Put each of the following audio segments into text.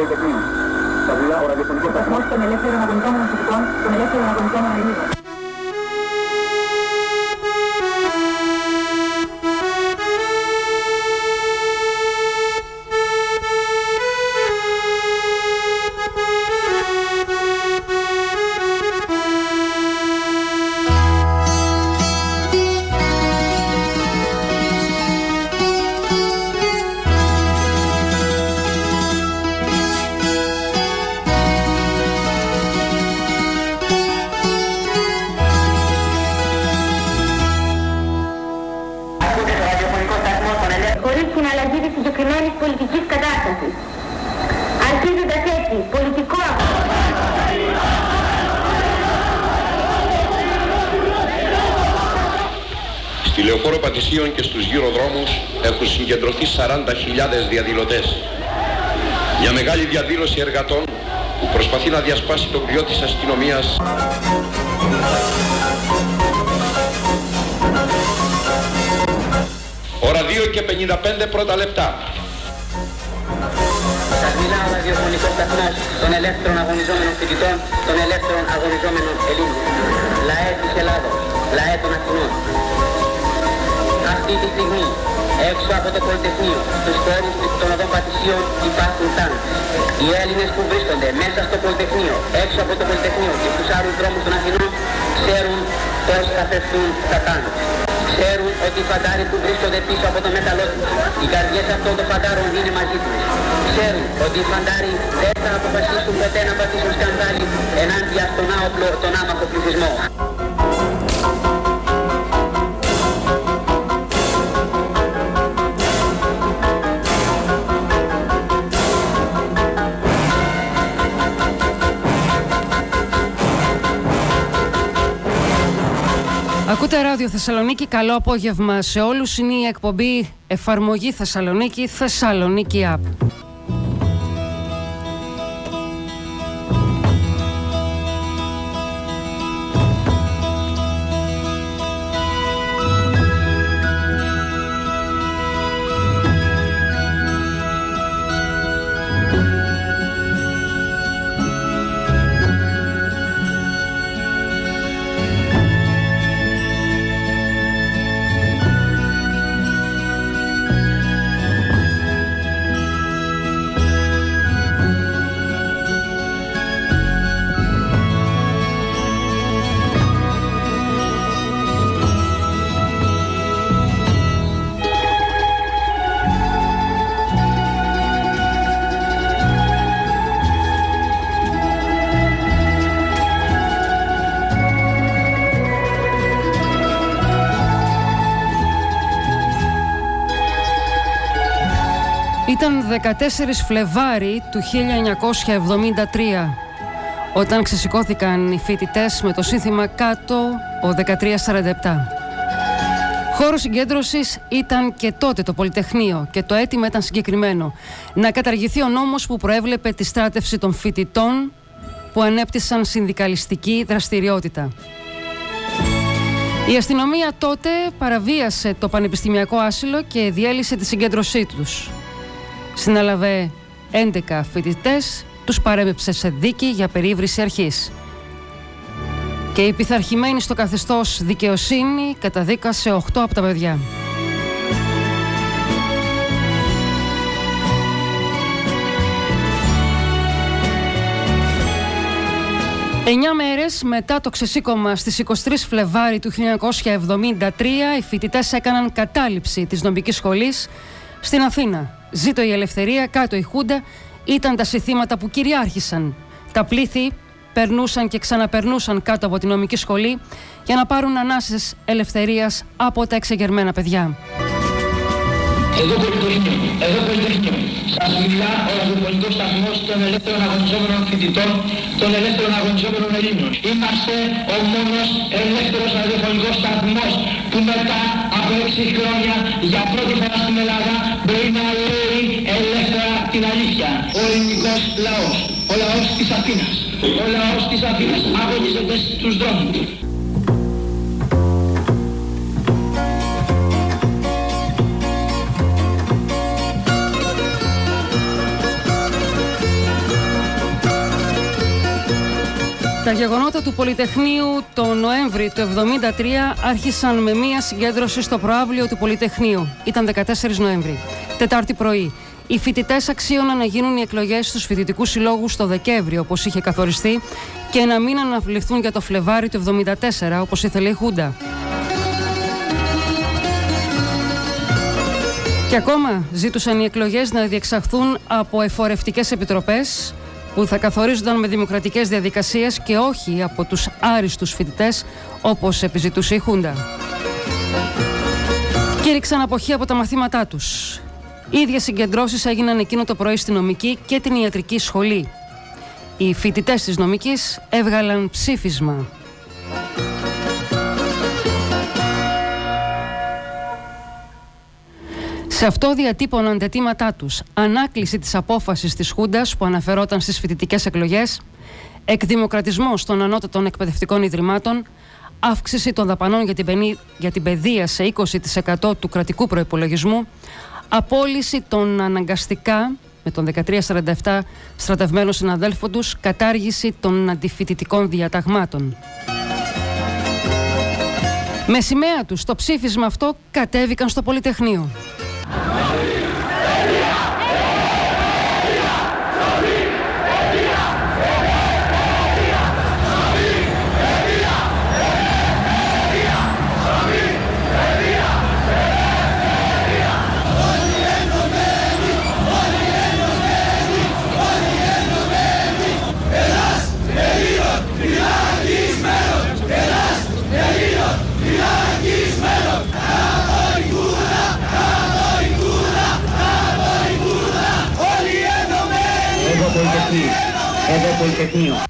Πολυτεχνείου. Θα δουλειά ο ραδιοφωνικός σταθμός των ελεύθερων αγωνιζόμενων φυσικών, των ελεύθερων αγωνιζόμενων διαδηλωτές. Μια μεγάλη διαδήλωση εργατών που προσπαθεί να διασπάσει τον κρυό της αστυνομίας Ώρα 2 και 55 πρώτα λεπτά. Σας μιλά ο ραδιοφωνικός σταθμός των ελεύθερων αγωνιζόμενων φοιτητών, των ελεύθερων αγωνιζόμενων Ελλήνων. Λαέ της Ελλάδος, λαέ των Αθηνών. Αυτή τη στιγμή, έξω από το Πολυτεχνείο, στους χώρους των οδών Πατησίων υπάρχουν τάγκ. Οι Έλληνες που βρίσκονται μέσα στο Πολυτεχνείο, έξω από το Πολυτεχνείο και στους άλλους δρόμους των Αθηνών, ξέρουν πώς θα φευθούν τα τάγκ. Ξέρουν ότι οι φαντάροι που βρίσκονται πίσω από το μέταλλό τους, οι καρδιές αυτών των φαντάρων είναι μαζί τους. Ξέρουν ότι οι φαντάροι δεν θα αποφασίσουν ποτέ να πατήσουν σκανδάλι ενάντια στον άοπλο, τον άμαχο πληθυσμό. Ράδιο Θεσσαλονίκη, καλό απόγευμα σε όλους. Είναι η εκπομπή Εφαρμογή Θεσσαλονίκη, Θεσσαλονίκη App. Ήταν 14 Φλεβάρι του 1973 όταν ξεσηκώθηκαν οι φοιτητές με το σύνθημα κάτω ο 1347. Χώρο συγκέντρωσης ήταν και τότε το Πολυτεχνείο και το αίτημα ήταν συγκεκριμένο. Να καταργηθεί ο νόμος που προέβλεπε τη στράτευση των φοιτητών που ανέπτυσαν συνδικαλιστική δραστηριότητα. Η αστυνομία τότε παραβίασε το πανεπιστημιακό άσυλο και διέλυσε τη συγκέντρωσή τους. Συνέλαβε 11 φοιτητές, τους παρέμεψε σε δίκη για περίβριση αρχής. Και η πειθαρχημένη στο καθεστώς δικαιοσύνη καταδίκασε 8 από τα παιδιά. Εννιά μέρες μετά το ξεσήκωμα στις 23 Φλεβάρι του 1973 οι φοιτητές έκαναν κατάληψη της νομικής σχολής στην Αθήνα. Ζήτω η ελευθερία, κάτω η Χούντα ήταν τα συθήματα που κυριάρχησαν. Τα πλήθη περνούσαν και ξαναπερνούσαν κάτω από τη νομική σχολή για να πάρουν ανάσες ελευθερίας από τα εξεγερμένα παιδιά. Εδώ Πολυτεχνείο, εδώ Πολυτεχνείο. Σας μιλά ο ραδιοφωνικός σταθμός των ελεύθερων αγωνιζόμενων φοιτητών, των ελεύθερων αγωνιζόμενων Ελλήνων. Είμαστε ο μόνος ελεύθερος ραδιοφωνικός σταθμός που μετά από έξι χρόνια για πρώτη φορά στην Ελλάδα μπορεί να λέει ελεύθερα την αλήθεια. Ο ελληνικός λαός, ο λαός της Αθήνας, ο λαός της Αθήνας αγωνίζεται στους δρόμους. Τα γεγονότα του Πολυτεχνείου το Νοέμβρη του 1973 άρχισαν με μία συγκέντρωση στο προάβλιο του Πολυτεχνείου. Ήταν 14 Νοέμβρη, Τετάρτη πρωί. Οι φοιτητές αξίωναν να γίνουν οι εκλογές στους φοιτητικούς συλλόγους το Δεκέμβριο, όπως είχε καθοριστεί, και να μην αναβληθούν για το Φλεβάρι του 1974, όπως ήθελε η Χούντα. Και ακόμα ζήτουσαν οι εκλογές να διεξαχθούν από εφορευτικές επιτροπές που θα καθορίζονταν με δημοκρατικές διαδικασίες και όχι από τους άριστους φοιτητές όπως επιζητούσε η Χούντα. Κήρυξαν αποχή από τα μαθήματά τους. Οι ίδιες συγκεντρώσεις έγιναν εκείνο το πρωί στη νομική και την ιατρική σχολή. Οι φοιτητές της νομικής έβγαλαν ψήφισμα Σε αυτό διατύπωναν τα αιτήματά τους ανάκληση της απόφασης της Χούντας που αναφερόταν στις φοιτητικές εκλογές, εκδημοκρατισμός των ανώτατων εκπαιδευτικών ιδρυμάτων, αύξηση των δαπανών για την, για την παιδεία σε 20% του κρατικού προπολογισμού, απόλυση των αναγκαστικά με τον 1347 στρατευμένων συναδέλφων τους, κατάργηση των αντιφοιτητικών διαταγμάτων. Με σημαία τους, το ψήφισμα αυτό κατέβηκαν στο Πολυτεχνείο. Εδώ Πολυτεχνείο. Φτιάχναμε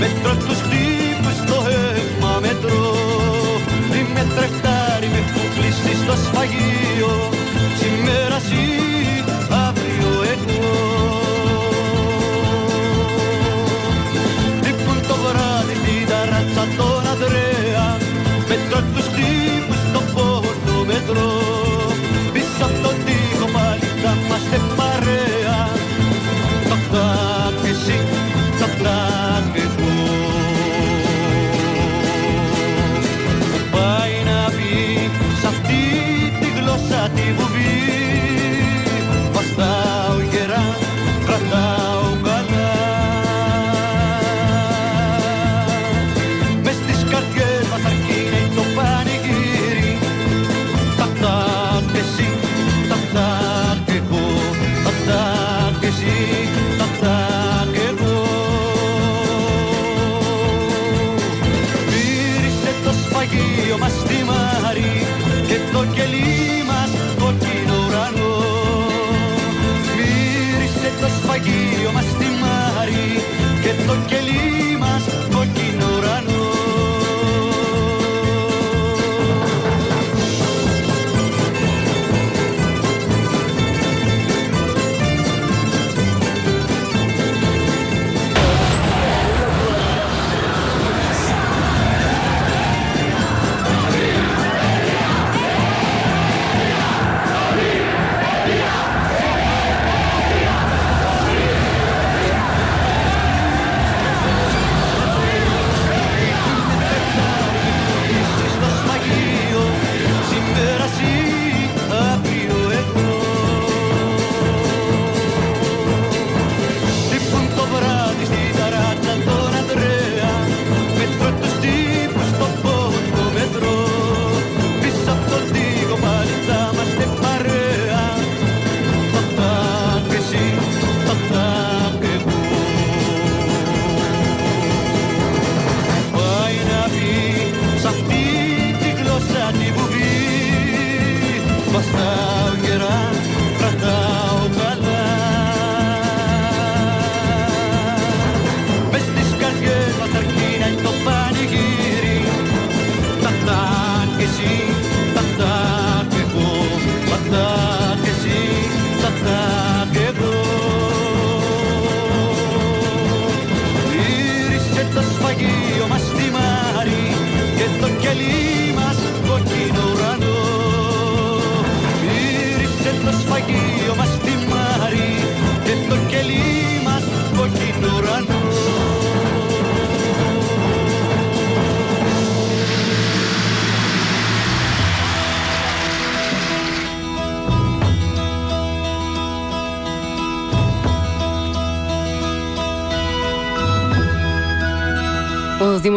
με τρόπους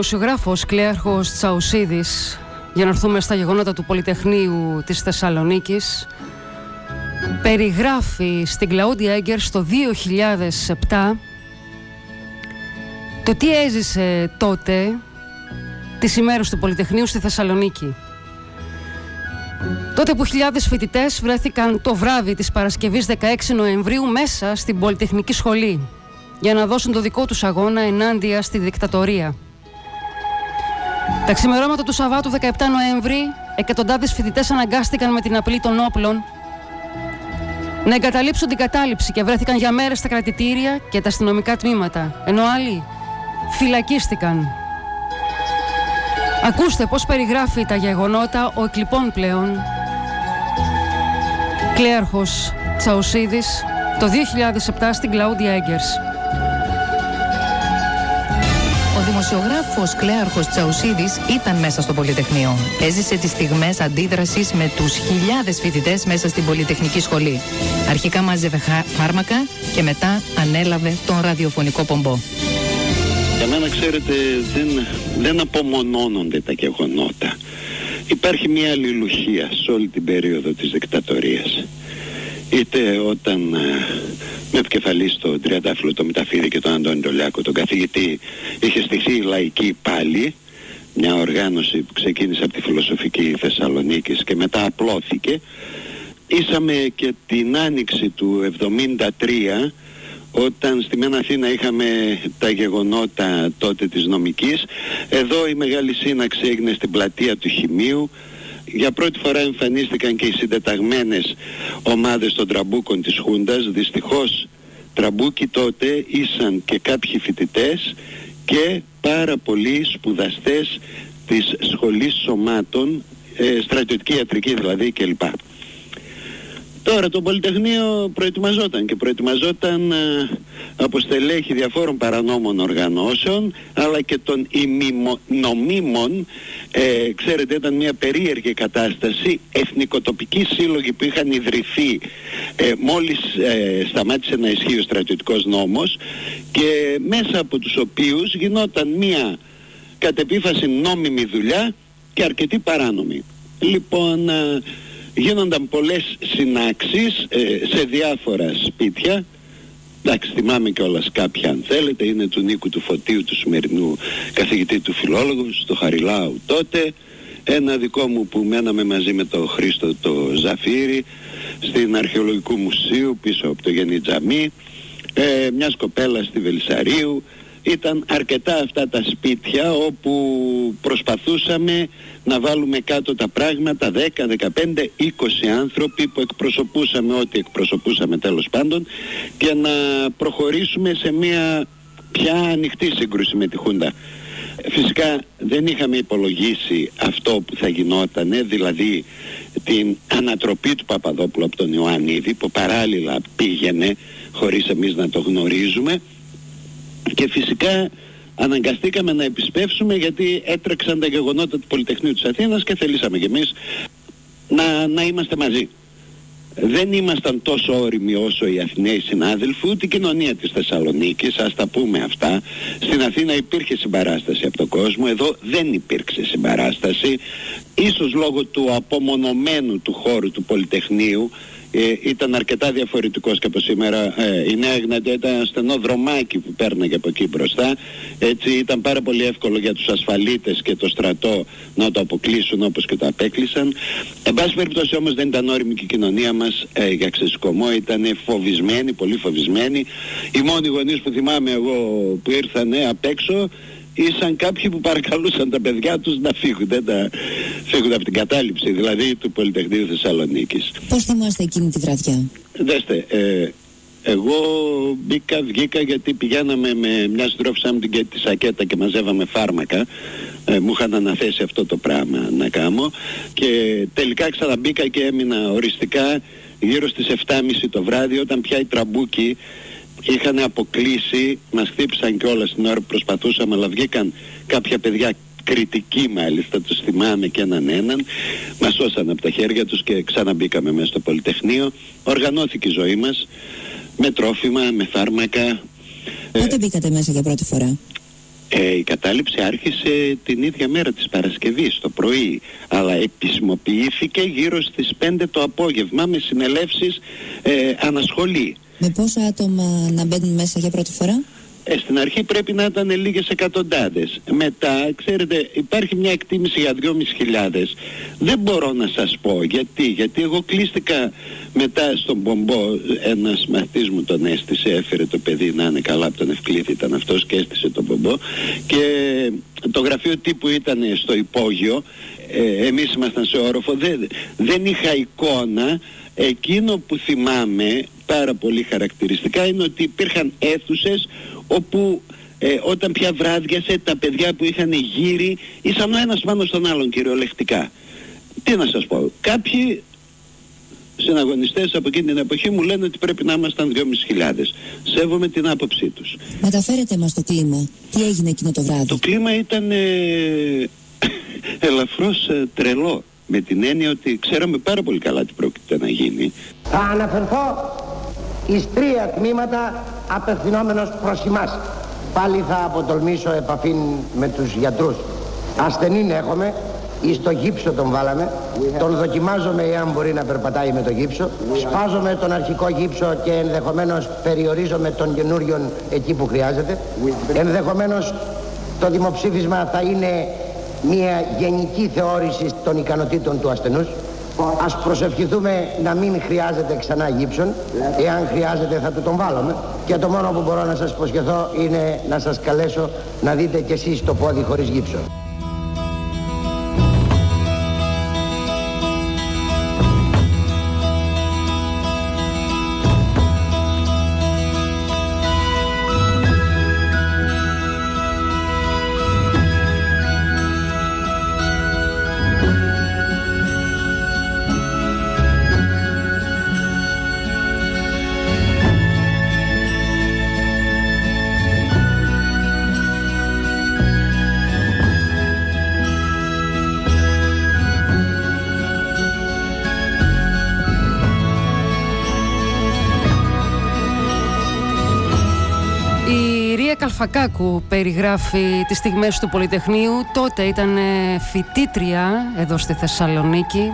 δημοσιογράφος Κλέαρχος Τσαουσίδης για να έρθουμε στα γεγονότα του Πολυτεχνείου της Θεσσαλονίκης περιγράφει στην Κλαούντια Έγκερ στο 2007 το τι έζησε τότε τις ημέρες του Πολυτεχνείου στη Θεσσαλονίκη. Τότε που χιλιάδες φοιτητές βρέθηκαν το βράδυ της Παρασκευής 16 Νοεμβρίου μέσα στην Πολυτεχνική Σχολή για να δώσουν το δικό τους αγώνα ενάντια στη δικτατορία. Τα ξημερώματα του Σαββάτου 17 Νοέμβρη, εκατοντάδες φοιτητές αναγκάστηκαν με την απλή των όπλων να εγκαταλείψουν την κατάληψη και βρέθηκαν για μέρες στα κρατητήρια και τα αστυνομικά τμήματα, ενώ άλλοι φυλακίστηκαν. Ακούστε πώς περιγράφει τα γεγονότα ο εκλειπών πλέον κλέαρχος Τσαουσίδης το 2007 στην Κλαούντια Έγκερς. Ο δημοσιογράφος Κλέαρχος Τσαουσίδης ήταν μέσα στο Πολυτεχνείο. Έζησε τις στιγμές αντίδρασης με τους χιλιάδες φοιτητές μέσα στην Πολυτεχνική Σχολή. Αρχικά μάζευε χα- φάρμακα και μετά ανέλαβε τον ραδιοφωνικό πομπό. Για μένα, ξέρετε, δεν, δεν απομονώνονται τα γεγονότα. Υπάρχει μια αλληλουχία σε όλη την περίοδο της δικτατορίας. Είτε όταν ε, με επικεφαλής τον Τριαντάφυλλο, τον Μηταφίδη και τον Αντώνη Τολιάκο, τον καθηγητή, είχε στηθεί η λαϊκή πάλι, μια οργάνωση που ξεκίνησε από τη φιλοσοφική Θεσσαλονίκης και μετά απλώθηκε. Ήσαμε και την άνοιξη του 73 όταν στη Μένα Αθήνα είχαμε τα γεγονότα τότε της νομικής. Εδώ η μεγάλη σύναξη έγινε στην πλατεία του Χημείου. Για πρώτη φορά εμφανίστηκαν και οι συντεταγμένες ομάδες των τραμπούκων της Χούντας. Δυστυχώς τραμπούκοι τότε ήσαν και κάποιοι φοιτητές και πάρα πολλοί σπουδαστές της σχολής σωμάτων, ε, στρατιωτική ιατρική δηλαδή κλπ. Τώρα το Πολυτεχνείο προετοιμαζόταν και προετοιμαζόταν ε, από στελέχη διαφόρων παρανόμων οργανώσεων αλλά και των ημινομίμων ε, ξέρετε ήταν μια περίεργη κατάσταση εθνικοτοπικοί σύλλογοι που είχαν ιδρυθεί ε, μόλις ε, σταμάτησε να ισχύει ο στρατιωτικός νόμος και μέσα από τους οποίους γινόταν μια κατ' επίφαση νόμιμη δουλειά και αρκετή παράνομη. Λοιπόν, ε, γίνονταν πολλές συνάξεις ε, σε διάφορα σπίτια. Εντάξει, θυμάμαι κιόλας κάποια αν θέλετε, είναι του Νίκου του Φωτίου, του σημερινού καθηγητή του φιλόλογου, στο Χαριλάου τότε. Ένα δικό μου που μέναμε μαζί με τον Χρήστο το Ζαφύρι, στην Αρχαιολογικού Μουσείου πίσω από το Γενιτζαμί, ε, μιας κοπέλας στη Βελισσαρίου. Ήταν αρκετά αυτά τα σπίτια όπου προσπαθούσαμε να βάλουμε κάτω τα πράγματα 10, 15, 20 άνθρωποι που εκπροσωπούσαμε ό,τι εκπροσωπούσαμε τέλος πάντων και να προχωρήσουμε σε μια πια ανοιχτή σύγκρουση με τη Χούντα. Φυσικά δεν είχαμε υπολογίσει αυτό που θα γινότανε, δηλαδή την ανατροπή του Παπαδόπουλου από τον Ιωαννίδη που παράλληλα πήγαινε χωρίς εμείς να το γνωρίζουμε και φυσικά αναγκαστήκαμε να επισπεύσουμε γιατί έτρεξαν τα γεγονότα του Πολυτεχνείου της Αθήνας και θελήσαμε κι εμείς να, να είμαστε μαζί. Δεν ήμασταν τόσο όριμοι όσο οι Αθηναίοι συνάδελφοι, ούτε η κοινωνία της Θεσσαλονίκης, ας τα πούμε αυτά. Στην Αθήνα υπήρχε συμπαράσταση από τον κόσμο, εδώ δεν υπήρξε συμπαράσταση. Ίσως λόγω του απομονωμένου του χώρου του Πολυτεχνείου, ε, ήταν αρκετά διαφορετικός και από σήμερα. Ε, η Νέα Εγνατία ήταν ένα στενό δρομάκι που πέρναγε από εκεί μπροστά. Έτσι ήταν πάρα πολύ εύκολο για τους ασφαλίτες και το στρατό να το αποκλείσουν όπως και το απέκλεισαν. Εν πάση περιπτώσει όμως δεν ήταν όριμη και η κοινωνία μας ε, για ξεσκομό. Ήταν φοβισμένη, πολύ φοβισμένη. Οι μόνοι γονείς που θυμάμαι εγώ που ήρθαν απ' έξω ήσαν κάποιοι που παρακαλούσαν τα παιδιά τους να φύγουν, δεν τα φύγουν από την κατάληψη δηλαδή του Πολυτεχνείου Θεσσαλονίκης. Πώς θυμάστε εκείνη τη βραδιά; Δέστε, ε, εγώ μπήκα, βγήκα γιατί πηγαίναμε με μια συντρόφισσα μου την και τη σακέτα και μαζεύαμε φάρμακα. Ε, μου είχαν αναθέσει αυτό το πράγμα να κάνω και τελικά ξαναμπήκα και έμεινα οριστικά γύρω στις 7.30 το βράδυ όταν πια οι τραμπούκοι είχαν αποκλείσει, μας χτύπησαν κιόλας την ώρα που προσπαθούσαμε αλλά βγήκαν κάποια παιδιά κριτικοί μάλιστα, τους θυμάμαι και έναν έναν, μας σώσαν από τα χέρια τους και ξαναμπήκαμε μέσα στο Πολυτεχνείο. Οργανώθηκε η ζωή μας με τρόφιμα, με φάρμακα. Πότε μπήκατε μέσα για πρώτη φορά; Ε, η κατάληψη άρχισε την ίδια μέρα της Παρασκευής το πρωί αλλά επισημοποιήθηκε γύρω στις 5 το απόγευμα με συνελεύσεις ε, ανασχολή. Με πόσα άτομα να μπαίνουν μέσα για πρώτη φορά; Ε, στην αρχή πρέπει να ήταν λίγες εκατοντάδες. Μετά, ξέρετε, υπάρχει μια εκτίμηση για 2.500. Δεν μπορώ να σας πω γιατί. Γιατί εγώ κλείστηκα μετά στον Πομπό. Ένας μαθητής μου τον έστησε, έφερε το παιδί να είναι καλά από τον Ευκλήθη ήταν αυτός και έστησε τον Πομπό. Και το γραφείο τύπου ήταν στο υπόγειο. Ε, εμείς ήμασταν σε όροφο. Δεν, δεν είχα εικόνα. Εκείνο που θυμάμαι πάρα πολύ χαρακτηριστικά είναι ότι υπήρχαν αίθουσες όπου ε, όταν πια βράδιασε τα παιδιά που είχαν γύρι ήσαν ο ένας πάνω στον άλλον κυριολεκτικά. Τι να σας πω, κάποιοι συναγωνιστές από εκείνη την εποχή μου λένε ότι πρέπει να ήμασταν 2.500. Σέβομαι την άποψή τους. Μεταφέρετε μας το κλίμα. Τι έγινε εκείνο το βράδυ; Το κλίμα ήταν ε, ελαφρώς ε, τρελό με την έννοια ότι ξέραμε πάρα πολύ καλά τι πρόκειται να γίνει. Θα αναφερθώ εις τρία τμήματα απευθυνόμενος προς εμάς. Πάλι θα αποτολμήσω επαφή με τους γιατρούς. Ασθενήν έχουμε, εις το γύψο τον βάλαμε, τον δοκιμάζομαι εάν μπορεί να περπατάει με το γύψο, σπάζομαι τον αρχικό γύψο και ενδεχομένως περιορίζομαι τον καινούριον εκεί που χρειάζεται. Ενδεχομένως το δημοψήφισμα θα είναι μια γενική θεώρηση των ικανοτήτων του ασθενούς. Ας προσευχηθούμε να μην χρειάζεται ξανά γύψον. Εάν χρειάζεται θα του τον βάλουμε. Και το μόνο που μπορώ να σας προσχεθώ είναι να σας καλέσω να δείτε κι εσείς το πόδι χωρίς γύψο. Η Ρία Καλφακάκου περιγράφει τις στιγμές του Πολυτεχνείου. Τότε ήταν ε, φοιτήτρια εδώ στη Θεσσαλονίκη.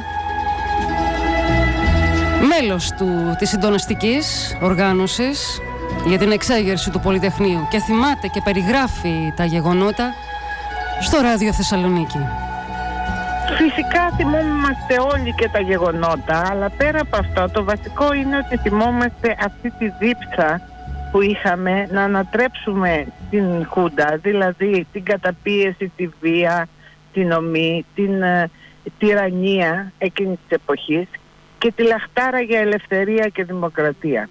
Μέλος του, της συντονιστικής οργάνωσης για την εξέγερση του Πολυτεχνείου και θυμάται και περιγράφει τα γεγονότα στο Ράδιο Θεσσαλονίκη. Φυσικά θυμόμαστε όλοι και τα γεγονότα, αλλά πέρα από αυτό το βασικό είναι ότι θυμόμαστε αυτή τη δίψα που είχαμε να ανατρέψουμε την Χούντα, δηλαδή την καταπίεση, τη βία, την ομή, την ε, τυραννία εκείνης της εποχής και τη λαχτάρα για ελευθερία και δημοκρατία.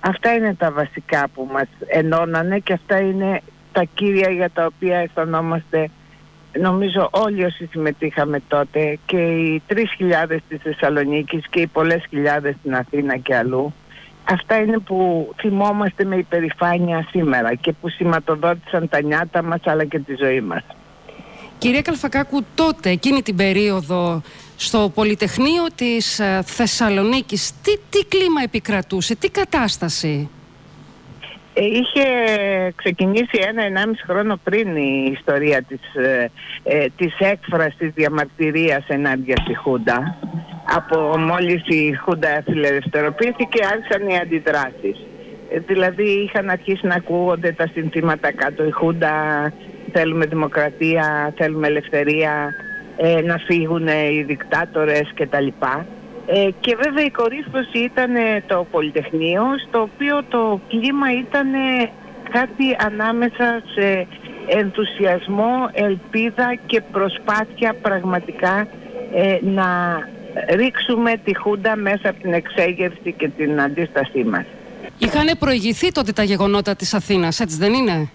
Αυτά είναι τα βασικά που μας ενώνανε και αυτά είναι τα κύρια για τα οποία αισθανόμαστε νομίζω όλοι όσοι συμμετείχαμε τότε και οι 3.000 της Θεσσαλονίκης και οι πολλές χιλιάδες στην Αθήνα και αλλού αυτά είναι που θυμόμαστε με υπερηφάνεια σήμερα και που σηματοδότησαν τα νιάτα μας αλλά και τη ζωή μας. Κυρία Καλφακάκου, τότε, εκείνη την περίοδο, στο Πολυτεχνείο της ε, Θεσσαλονίκης, τι, τι κλίμα επικρατούσε, τι κατάσταση; Ε, είχε ξεκινήσει ένα-ενάμιση χρόνο πριν η ιστορία της, ε, ε, της έκφρασης διαμαρτυρίας ενάντια στη Χούντα. Από μόλις η Χούντα φιλελευθερωποιήθηκε άρχισαν οι αντιδράσεις. Ε, δηλαδή είχαν αρχίσει να ακούγονται τα συνθήματα κάτω. Η Χούντα θέλουμε δημοκρατία, θέλουμε ελευθερία, ε, να φύγουν οι δικτάτορες κτλ. Ε, και βέβαια η κορύφωση ήταν ε, το Πολυτεχνείο, στο οποίο το κλίμα ήταν ε, κάτι ανάμεσα σε ενθουσιασμό, ελπίδα και προσπάθεια πραγματικά ε, να ρίξουμε τη Χούντα μέσα από την εξέγερση και την αντίστασή μας. Είχαν προηγηθεί τότε τα γεγονότα της Αθήνας, έτσι δεν είναι;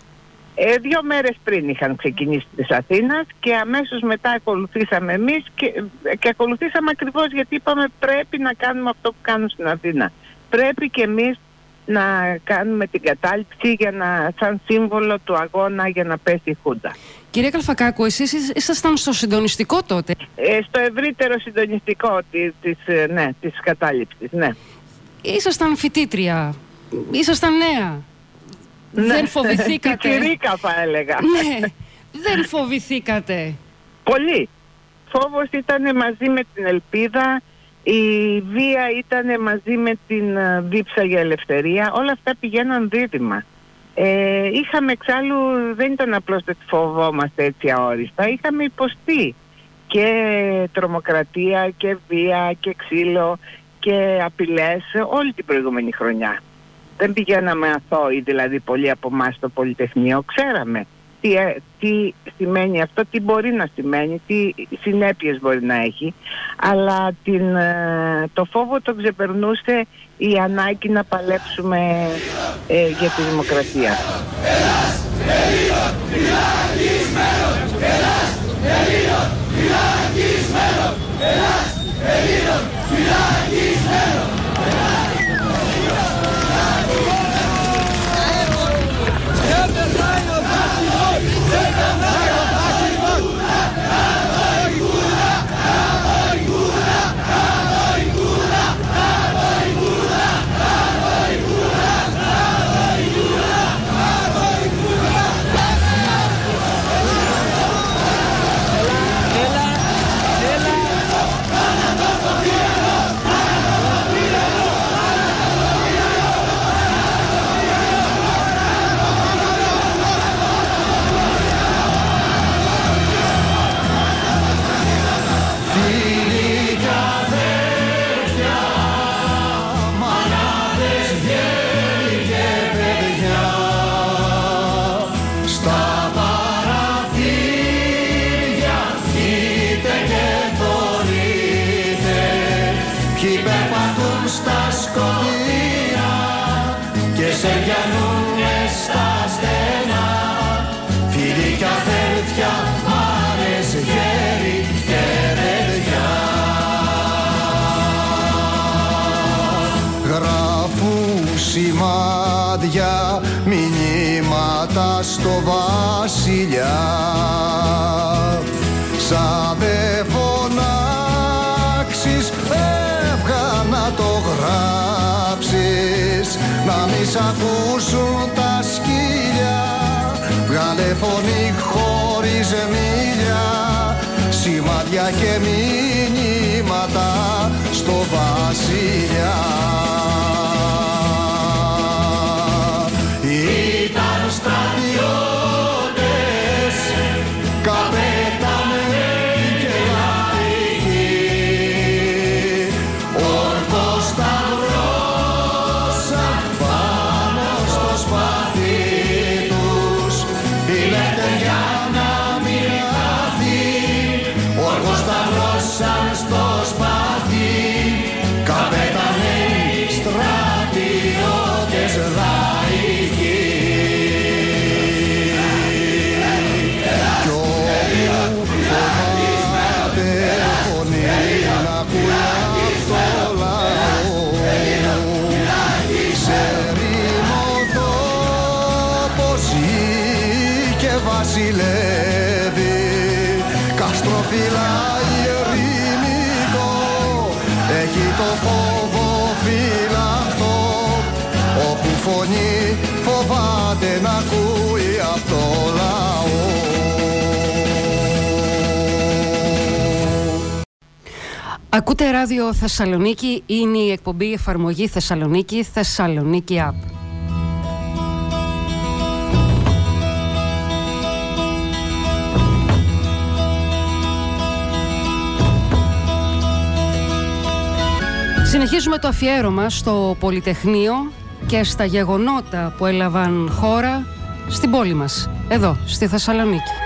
Ε, δύο μέρες πριν είχαν ξεκινήσει της Αθήνας και αμέσως μετά ακολουθήσαμε εμείς και, και ακολουθήσαμε ακριβώς γιατί είπαμε πρέπει να κάνουμε αυτό που κάνουν στην Αθήνα. Πρέπει και εμείς να κάνουμε την κατάληψη για να, σαν σύμβολο του αγώνα για να πέσει η Χούντα. Κυρία Καλφακάκου, εσείς ήσασταν στο συντονιστικό τότε; Ε, στο ευρύτερο συντονιστικό της, της, ε, ναι, της κατάληψης, ναι. Ήσασταν φοιτήτρια, ήσασταν νέα. Δεν φοβηθήκατε; Πιτσιρίκα θα έλεγα. ναι, δεν φοβηθήκατε; Πολύ. Φόβος ήταν μαζί με την ελπίδα, η βία ήταν μαζί με την ε, δίψα για ελευθερία. Όλα αυτά πηγαίναν δίδυμα. Ε, είχαμε εξάλλου, δεν ήταν απλώς ότι φοβόμαστε έτσι αόριστα, είχαμε υποστεί και τρομοκρατία και βία και ξύλο και απειλές όλη την προηγούμενη χρονιά. Δεν πηγαίναμε αθώοι δηλαδή πολλοί από εμάς στο Πολυτεχνείο, ξέραμε τι, ε, τι σημαίνει αυτό, τι μπορεί να σημαίνει, τι συνέπειες μπορεί να έχει αλλά την, ε, το φόβο το ξεπερνούσε η ανάγκη να παλέψουμε ε, για τη δημοκρατία. σημάδια φωνή χωρίς μίλια σημάδια και μηνύματα Ακούτε ράδιο Θεσσαλονίκη, είναι η εκπομπή εφαρμογή Θεσσαλονίκη, Θεσσαλονίκη App. Συνεχίζουμε το αφιέρωμα στο Πολυτεχνείο και στα γεγονότα που έλαβαν χώρα στην πόλη μας, εδώ, στη Θεσσαλονίκη.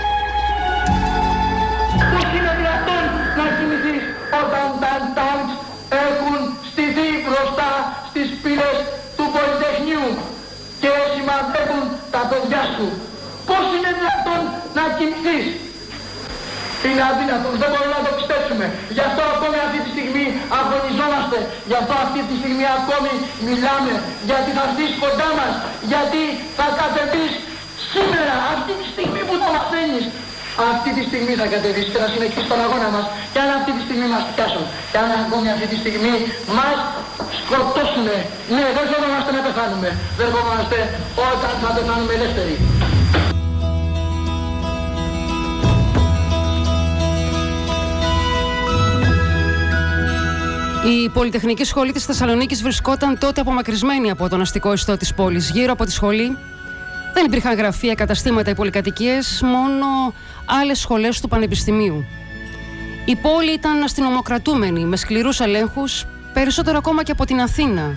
Είναι αδύνατον, δεν μπορούμε να το πιστέψουμε. Γι' αυτό ακόμη αυτή τη στιγμή αγωνιζόμαστε. Γι' αυτό αυτή τη στιγμή ακόμη μιλάμε. Γιατί θα έρθεις κοντά μας. Γιατί θα κατεβείς σήμερα, αυτή τη στιγμή που το μαθαίνεις. Αυτή τη στιγμή θα κατεβείς και θα συνεχίσεις τον αγώνα μας. Και αν αυτή τη στιγμή μας πιάσουν. Και αν ακόμη αυτή τη στιγμή μας σκοτώσουνε. Ναι, δεν φοβόμαστε να πεθάνουμε. Δεν φοβόμαστε όταν θα πεθάνουμε ελεύθεροι. Η Πολυτεχνική Σχολή της Θεσσαλονίκης βρισκόταν τότε απομακρυσμένη από τον αστικό ιστό της πόλης. Γύρω από τη σχολή δεν υπήρχαν γραφεία, καταστήματα ή πολυκατοικίες, μόνο άλλες σχολές του Πανεπιστημίου. Η πόλη ήταν αστυνομοκρατούμενη, με σκληρούς ελέγχους, περισσότερο ακόμα και από την Αθήνα.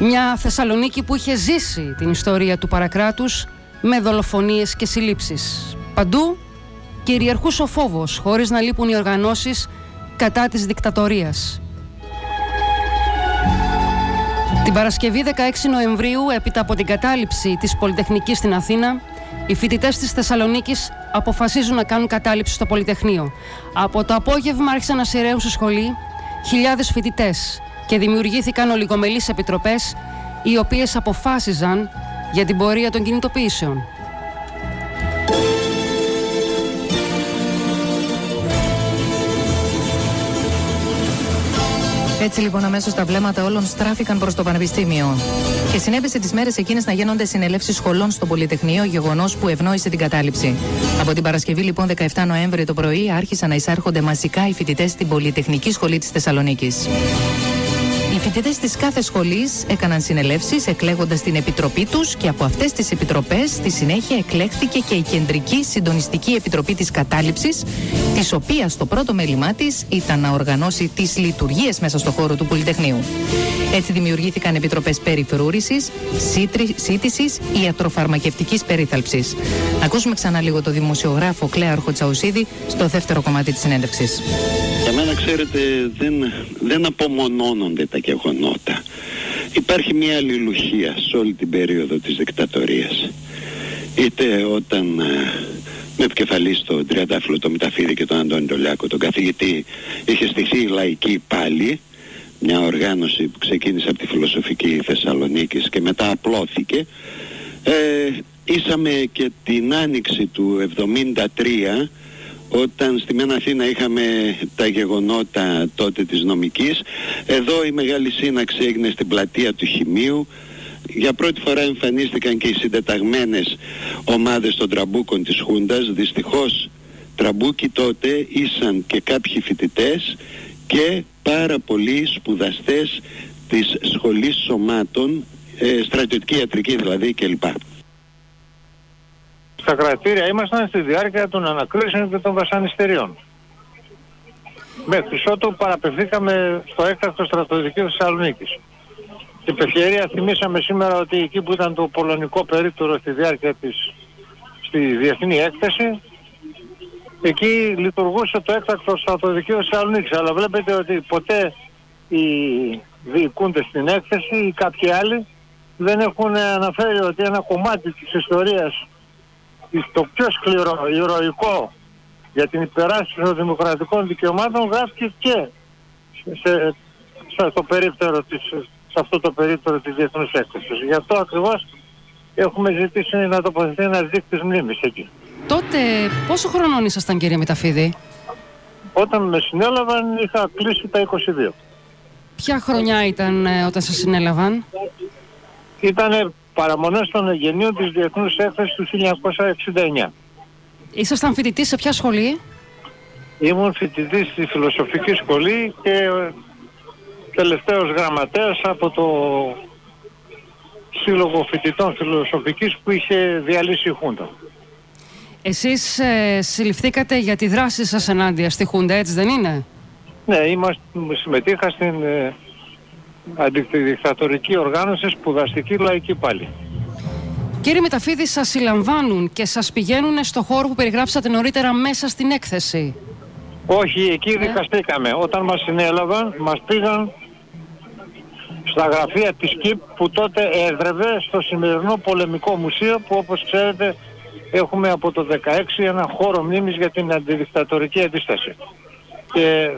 Μια Θεσσαλονίκη που είχε ζήσει την ιστορία του παρακράτους με δολοφονίες και συλλήψεις. Παντού κυριαρχούσε ο φόβος, χωρίς να λείπουν οι οργανώσεις κατά της δικτατορίας. Την Παρασκευή 16 Νοεμβρίου, έπειτα από την κατάληψη της Πολυτεχνικής στην Αθήνα, οι φοιτητές της Θεσσαλονίκης αποφασίζουν να κάνουν κατάληψη στο Πολυτεχνείο. Από το απόγευμα άρχισαν να σειραίουν στη σχολή χιλιάδες φοιτητές και δημιουργήθηκαν ολιγομελείς επιτροπές οι οποίες αποφάσιζαν για την πορεία των κινητοποιήσεων. Έτσι λοιπόν αμέσως τα βλέμματα όλων στράφηκαν προς το Πανεπιστήμιο. Και συνέβησε τις μέρες εκείνες να γίνονται συνελεύσεις σχολών στο Πολυτεχνείο, γεγονός που ευνόησε την κατάληψη. Από την Παρασκευή λοιπόν 17 Νοέμβρη το πρωί άρχισαν να εισάρχονται μαζικά οι φοιτητές στην Πολυτεχνική Σχολή της Θεσσαλονίκης. Οι φοιτητές της κάθε σχολής έκαναν συνελεύσεις εκλέγοντας την επιτροπή τους και από αυτές τις επιτροπές στη συνέχεια εκλέχθηκε και η Κεντρική Συντονιστική Επιτροπή της Κατάληψης, της οποίας το πρώτο μέλημά της ήταν να οργανώσει τις λειτουργίες μέσα στο χώρο του Πολυτεχνείου. Έτσι δημιουργήθηκαν επιτροπές περιφρούρησης, σύντησης, ιατροφαρμακευτικής περίθαλψης. Ακούσουμε ξανά λίγο το δημοσιογράφο Κλέαρχο Τσαουσίδη στο δεύτερο κομμάτι της συνέντευξης. Για μένα, ξέρετε, δεν, δεν απομονώνονται τα γεγονότα. Υπάρχει μια αλληλουχία σε όλη την περίοδο της δικτατορίας. Είτε όταν ε, με επικεφαλής στο Τριαντάφυλλο το Μηταφίδη και τον Αντώνη Τολιάκο, τον καθηγητή, είχε στηθεί η λαϊκή πάλι, μια οργάνωση που ξεκίνησε από τη φιλοσοφική Θεσσαλονίκης και μετά απλώθηκε. Ε, ήσαμε και την άνοιξη του 73 όταν στη Μένα Αθήνα είχαμε τα γεγονότα τότε της νομικής εδώ η μεγάλη σύναξη έγινε στην πλατεία του Χημείου. Για πρώτη φορά εμφανίστηκαν και οι συντεταγμένες ομάδες των τραμπούκων της Χούντας. Δυστυχώς τραμπούκοι τότε ήσαν και κάποιοι φοιτητές και πάρα πολλοί σπουδαστές της σχολής σωμάτων ε, στρατιωτική ιατρική δηλαδή κλπ στα κρατήρια ήμασταν στη διάρκεια των ανακρίσεων και των βασανιστεριών. Μέχρι ότου παραπεμφθήκαμε στο έκτακτο στρατοδικείο Θεσσαλονίκης. Την ευκαιρία θυμήσαμε σήμερα ότι εκεί που ήταν το πολωνικό περίπτωρο στη διάρκεια της στη διεθνή έκθεση εκεί λειτουργούσε το έκτακτο στρατοδικείο Θεσσαλονίκης. Αλλά βλέπετε ότι ποτέ οι διοικούντες στην έκθεση ή κάποιοι άλλοι δεν έχουν αναφέρει ότι ένα κομμάτι της ιστορίας το πιο σκληρό, ηρωικό για την υπεράσπιση των δημοκρατικών δικαιωμάτων γράφτηκε και σε, σε, στο περίπτερο της, σε αυτό το περίπτερο της Διεθνούς Έκθεσης. Γι' αυτό ακριβώς έχουμε ζητήσει να τοποθετεί ένας δείκτης μνήμης εκεί. Τότε πόσο χρονών ήσασταν κύριε Μηταφίδη; Όταν με συνέλαβαν είχα κλείσει τα 22. Ποια χρονιά ήταν ε, όταν σας συνέλαβαν; Ήτανε παραμονές των εγγενείων της Διεθνούς Έκθεσης του 1969. Ήσασταν φοιτητής σε ποια σχολή; Ήμουν φοιτητής στη Φιλοσοφική Σχολή και τελευταίος γραμματέας από το Σύλλογο Φοιτητών Φιλοσοφικής που είχε διαλύσει η Χούντα. Εσείς ε, συλληφθήκατε για τη δράση σας ενάντια στη Χούντα, έτσι δεν είναι; Ναι, είμαστε, συμμετείχα στην ε, αντιδικτατορική οργάνωση, σπουδαστική λαϊκή πάλι. Κύριε Μεταφίδη, σας συλλαμβάνουν και σας πηγαίνουν στο χώρο που περιγράψατε νωρίτερα μέσα στην έκθεση. Όχι, εκεί Ναι. δικαστήκαμε. Όταν μας συνέλαβαν, μας πήγαν στα γραφεία της ΚΙΠ που τότε έδρευε στο σημερινό πολεμικό μουσείο που όπως ξέρετε έχουμε από το 16 ένα χώρο μνήμης για την αντιδικτατορική αντίσταση. Και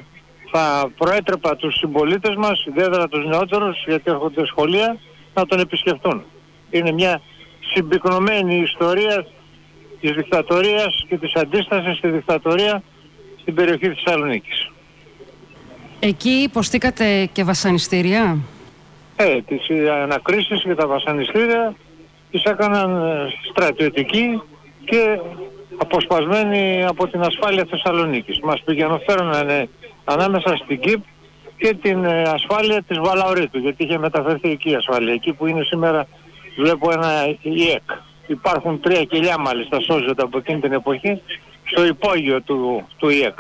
θα προέτρεπα τους συμπολίτες μας, ιδιαίτερα τους νεότερους, γιατί έρχονται σχολεία, να τον επισκεφτούν. Είναι μια συμπυκνωμένη ιστορία της δικτατορίας και της αντίστασης στη δικτατορία στην περιοχή της Θεσσαλονίκης. Εκεί υποστήκατε και βασανιστήρια; Ε, τις ε, ανακρίσεις και τα βασανιστήρια τις έκαναν ε, στρατιωτικοί και αποσπασμένοι από την ασφάλεια Θεσσαλονίκης. Μας πηγαινοφέρνανε ανάμεσα στην ΚΙΠ και την ε, ασφάλεια της Βαλαωρίτου, γιατί είχε μεταφερθεί εκεί η ασφάλεια. Εκεί που είναι σήμερα βλέπω ένα ΙΕΚ. Υπάρχουν τρία κελιά μάλιστα σώζονται από εκείνη την εποχή στο υπόγειο του, του ΙΕΚ.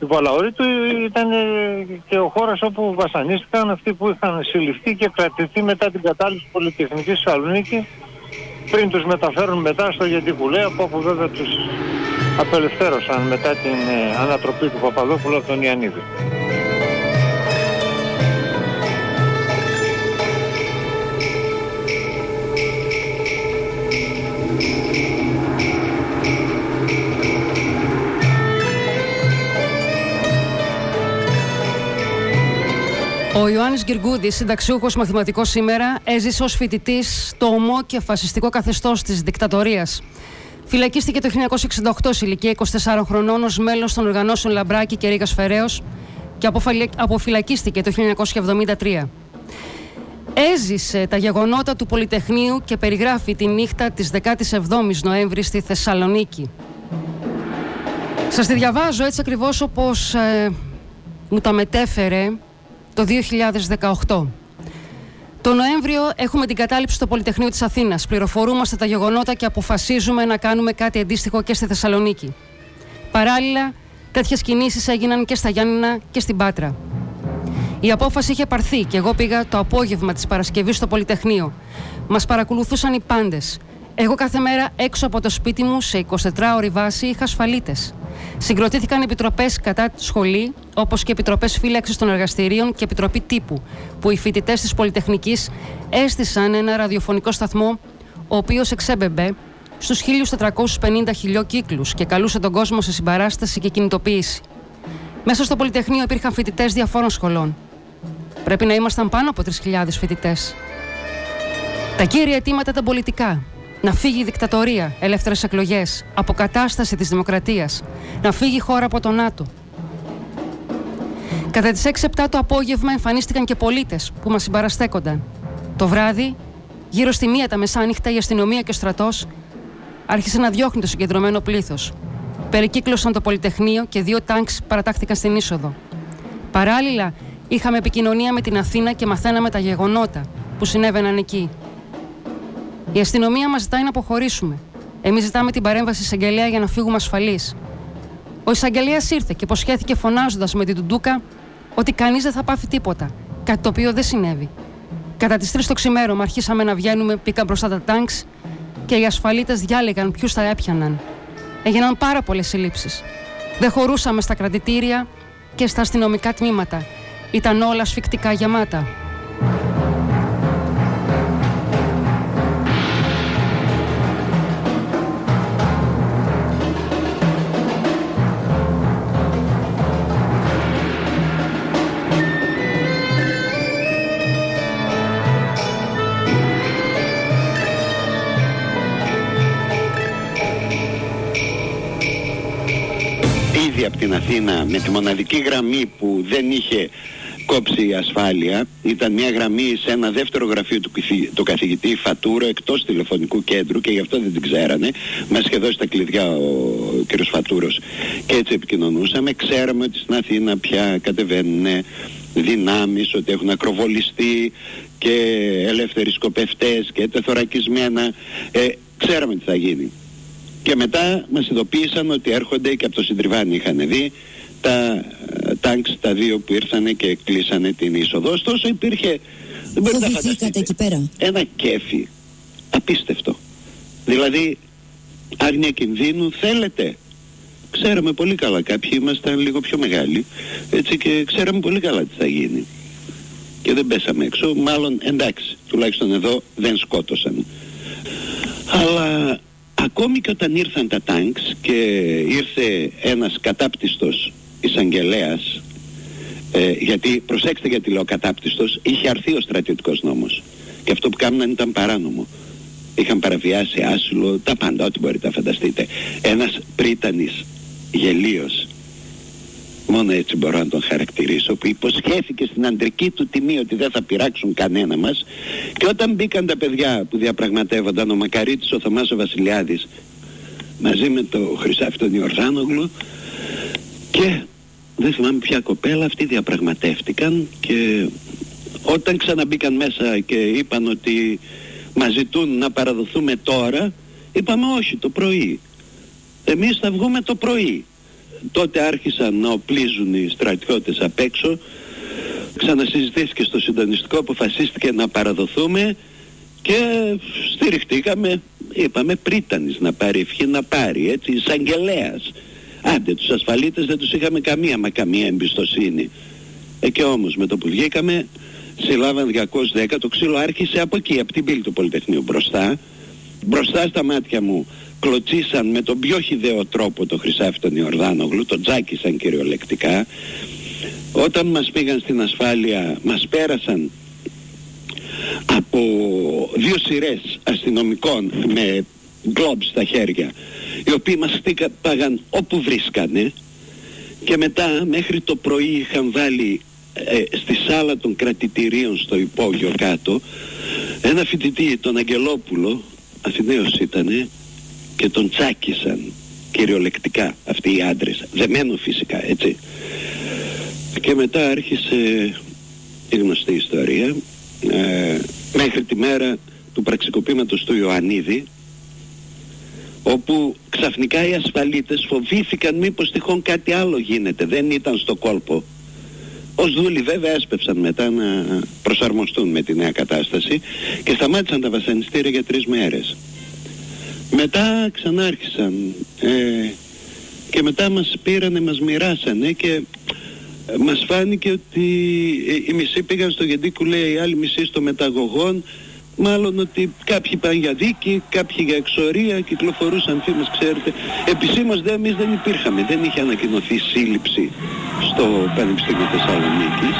Η Βαλαωρίτου ήταν ε, και ο χώρος όπου βασανίστηκαν αυτοί που είχαν συλληφθεί και κρατηθεί μετά την κατάληψη Πολυτεχνικής Θεσσαλονίκη πριν τους μεταφέρουν μετά στο Γεντικουλέ από όπου βέβαια τους απελευθέρωσαν μετά την ε, ανατροπή του Παπαδόπουλου από τον Ιαννίδη. Ο Ο Ιωάννης Γκυργούδης, συνταξιούχος μαθηματικός σήμερα, έζησε ως φοιτητής το ομό και φασιστικό καθεστώς της δικτατορίας. Φυλακίστηκε το 1968 σε ηλικία 24 χρονών ως μέλος των οργανώσεων Λαμπράκη και Ρήγας Φεραίος και αποφυλακίστηκε το 1973. Έζησε τα γεγονότα του Πολυτεχνείου και περιγράφει τη νύχτα της 17ης Νοέμβρη στη Θεσσαλονίκη. Σας τη διαβάζω έτσι ακριβώς όπως ε, μου τα μετέφερε το 2018. Το Νοέμβριο έχουμε την κατάληψη στο Πολυτεχνείο της Αθήνας. Πληροφορούμαστε τα γεγονότα και αποφασίζουμε να κάνουμε κάτι αντίστοιχο και στη Θεσσαλονίκη. Παράλληλα, τέτοιες κινήσεις έγιναν και στα Γιάννηνα και στην Πάτρα. Η απόφαση είχε πάρθει και εγώ πήγα το απόγευμα της Παρασκευής στο Πολυτεχνείο. Μας παρακολουθούσαν οι πάντες. Εγώ κάθε μέρα έξω από το σπίτι μου σε 24 ώρη βάση είχα ασφαλίτες. Συγκροτήθηκαν επιτροπές κατά τη σχολή, όπως και επιτροπές φύλαξης των εργαστηρίων και επιτροπή τύπου, που οι φοιτητές της Πολυτεχνικής έστησαν ένα ραδιοφωνικό σταθμό, ο οποίος εξέμπεμπε στους 1450 χιλιόκύκλου και καλούσε τον κόσμο σε συμπαράσταση και κινητοποίηση. Μέσα στο Πολυτεχνείο υπήρχαν φοιτητές διαφόρων σχολών. Πρέπει να ήμασταν πάνω από 3.000 φοιτητές. Τα κύρια αιτήματα ήταν πολιτικά. Να φύγει η δικτατορία, ελεύθερες εκλογές, αποκατάσταση της δημοκρατίας, να φύγει η χώρα από το ΝΑΤΟ. Κατά τις 6-7 το απόγευμα εμφανίστηκαν και πολίτες που μας συμπαραστέκονταν. Το βράδυ, γύρω στη μία τα μεσάνυχτα, η αστυνομία και ο στρατός άρχισε να διώχνει το συγκεντρωμένο πλήθος. Περικύκλωσαν το Πολυτεχνείο και δύο τάγκς παρατάχθηκαν στην είσοδο. Παράλληλα, είχαμε επικοινωνία με την Αθήνα και μαθαίναμε τα γεγονότα που συνέβαιναν εκεί. Η αστυνομία μας ζητάει να αποχωρήσουμε. Εμείς ζητάμε την παρέμβαση εισαγγελέα για να φύγουμε ασφαλείς. Ο εισαγγελέας ήρθε και υποσχέθηκε φωνάζοντας με την Τουντούκα ότι κανείς δεν θα πάθει τίποτα. Κάτι το οποίο δεν συνέβη. Κατά τις 3 το ξημέρωμα αρχίσαμε να βγαίνουμε, πήκαν μπροστά τα τάγκς και οι ασφαλίτες διάλεγαν ποιους θα έπιαναν. Έγιναν πάρα πολλές συλλήψεις. Δεν χωρούσαμε στα κρατητήρια και στα αστυνομικά τμήματα. Ήταν όλα σφιχτικά γεμάτα. Ήδη από την Αθήνα με τη μοναδική γραμμή που δεν είχε κόψει η ασφάλεια. Ήταν μια γραμμή σε ένα δεύτερο γραφείο του, καθη- του καθηγητή Φατούρο εκτός τηλεφωνικού κέντρου και γι' αυτό δεν την ξέρανε. Μας είχε δώσει τα κλειδιά ο κ. Φατούρος και έτσι επικοινωνούσαμε. Ξέραμε ότι στην Αθήνα πια κατεβαίνουν δυνάμεις ότι έχουν ακροβολιστεί και ελεύθεροι σκοπευτές και τεθωρακισμένα. Ε, ξέραμε τι θα γίνει και μετά μας ειδοποίησαν ότι έρχονται και από το Συντριβάνι είχαν δει τα τάγκς τα δύο που ήρθανε και κλείσανε την είσοδο. Ωστόσο υπήρχε, δεν μπορείτε να Φοβηθήκατε φανταστείτε, εκεί πέρα; ένα κέφι απίστευτο. Δηλαδή, άρνια κινδύνου θέλετε. Ξέραμε πολύ καλά, κάποιοι ήμασταν λίγο πιο μεγάλοι, έτσι και ξέραμε πολύ καλά τι θα γίνει. Και δεν πέσαμε έξω, μάλλον εντάξει, τουλάχιστον εδώ δεν σκότωσαν. Αλλά ακόμη και όταν ήρθαν τα τάγκς και ήρθε ένας κατάπτυστος εισαγγελέας ε, γιατί προσέξτε γιατί λέω κατάπτυστος είχε αρθεί ο στρατιωτικός νόμος. Και αυτό που κάνουν ήταν παράνομο. Είχαν παραβιάσει άσυλο τα πάντα ό,τι μπορείτε να φανταστείτε. Ένας πρίτανης γελίος μόνο έτσι μπορώ να τον χαρακτηρίσω που υποσχέθηκε στην αντρική του τιμή ότι δεν θα πειράξουν κανένα μας. Και όταν μπήκαν τα παιδιά που διαπραγματεύονταν ο Μακαρίτης, ο Θωμάς ο Βασιλιάδης μαζί με το Χρυσάφι τον Ιορδάνογλου και δεν θυμάμαι ποια κοπέλα αυτοί διαπραγματεύτηκαν και όταν ξαναμπήκαν μέσα και είπαν ότι μας ζητούν να παραδοθούμε τώρα είπαμε όχι το πρωί. Εμείς θα βγούμε το πρωί τότε άρχισαν να οπλίζουν οι στρατιώτες απ' έξω. Ξανασυζητήθηκε στο συντονιστικό αποφασίστηκε να παραδοθούμε και στηριχτήκαμε. Είπαμε πρίτανης να πάρει ευχή να πάρει έτσι εισαγγελέας. Άντε τους ασφαλίτες δεν τους είχαμε καμία μα καμία εμπιστοσύνη. Ε, και όμως με το που βγήκαμε συλλάβαν 210 το ξύλο άρχισε από εκεί από την πύλη του Πολυτεχνείου μπροστά. Μπροστά στα μάτια μου κλωτσίσαν με τον πιο χιδαίο τρόπο το Χρυσάφι τον Ιορδάνογλου, τον τζάκισαν κυριολεκτικά. όταν μας πήγαν στην ασφάλεια μας πέρασαν από δύο σειρές αστυνομικών με γκλόμπς στα χέρια οι οποίοι μας χτύπαγαν όπου βρίσκανε και μετά μέχρι το πρωί είχαν βάλει ε, στη σάλα των κρατητηρίων στο υπόγειο κάτω ένα φοιτητή τον Αγγελόπουλο Αθηναίος ήτανε και τον τσάκισαν κυριολεκτικά αυτοί οι άντρες. Δεμένο φυσικά έτσι. Και μετά άρχισε η γνωστή ιστορία ε, μέχρι τη μέρα του πραξικοπήματος του Ιωαννίδη όπου ξαφνικά οι ασφαλίτες φοβήθηκαν μήπως τυχόν κάτι άλλο γίνεται. Δεν ήταν στο κόλπο. Ως δούλοι βέβαια έσπευσαν μετά να προσαρμοστούν με τη νέα κατάσταση και σταμάτησαν τα βασανιστήρια για τρεις μέρες μετά ξανάρχισαν ε, και μετά μας πήρανε, μας μοιράσανε και ε, μας φάνηκε ότι ε, οι μισοί πήγαν στο Γεντίκου λέει οι άλλοι μισοί στο μεταγωγόν μάλλον ότι κάποιοι πάνε για δίκη, κάποιοι για εξορία, κυκλοφορούσαν φήμες, ξέρετε. Επισήμως δε εμείς δεν υπήρχαμε, δεν είχε ανακοινωθεί σύλληψη στο Πανεπιστήμιο Θεσσαλονίκης.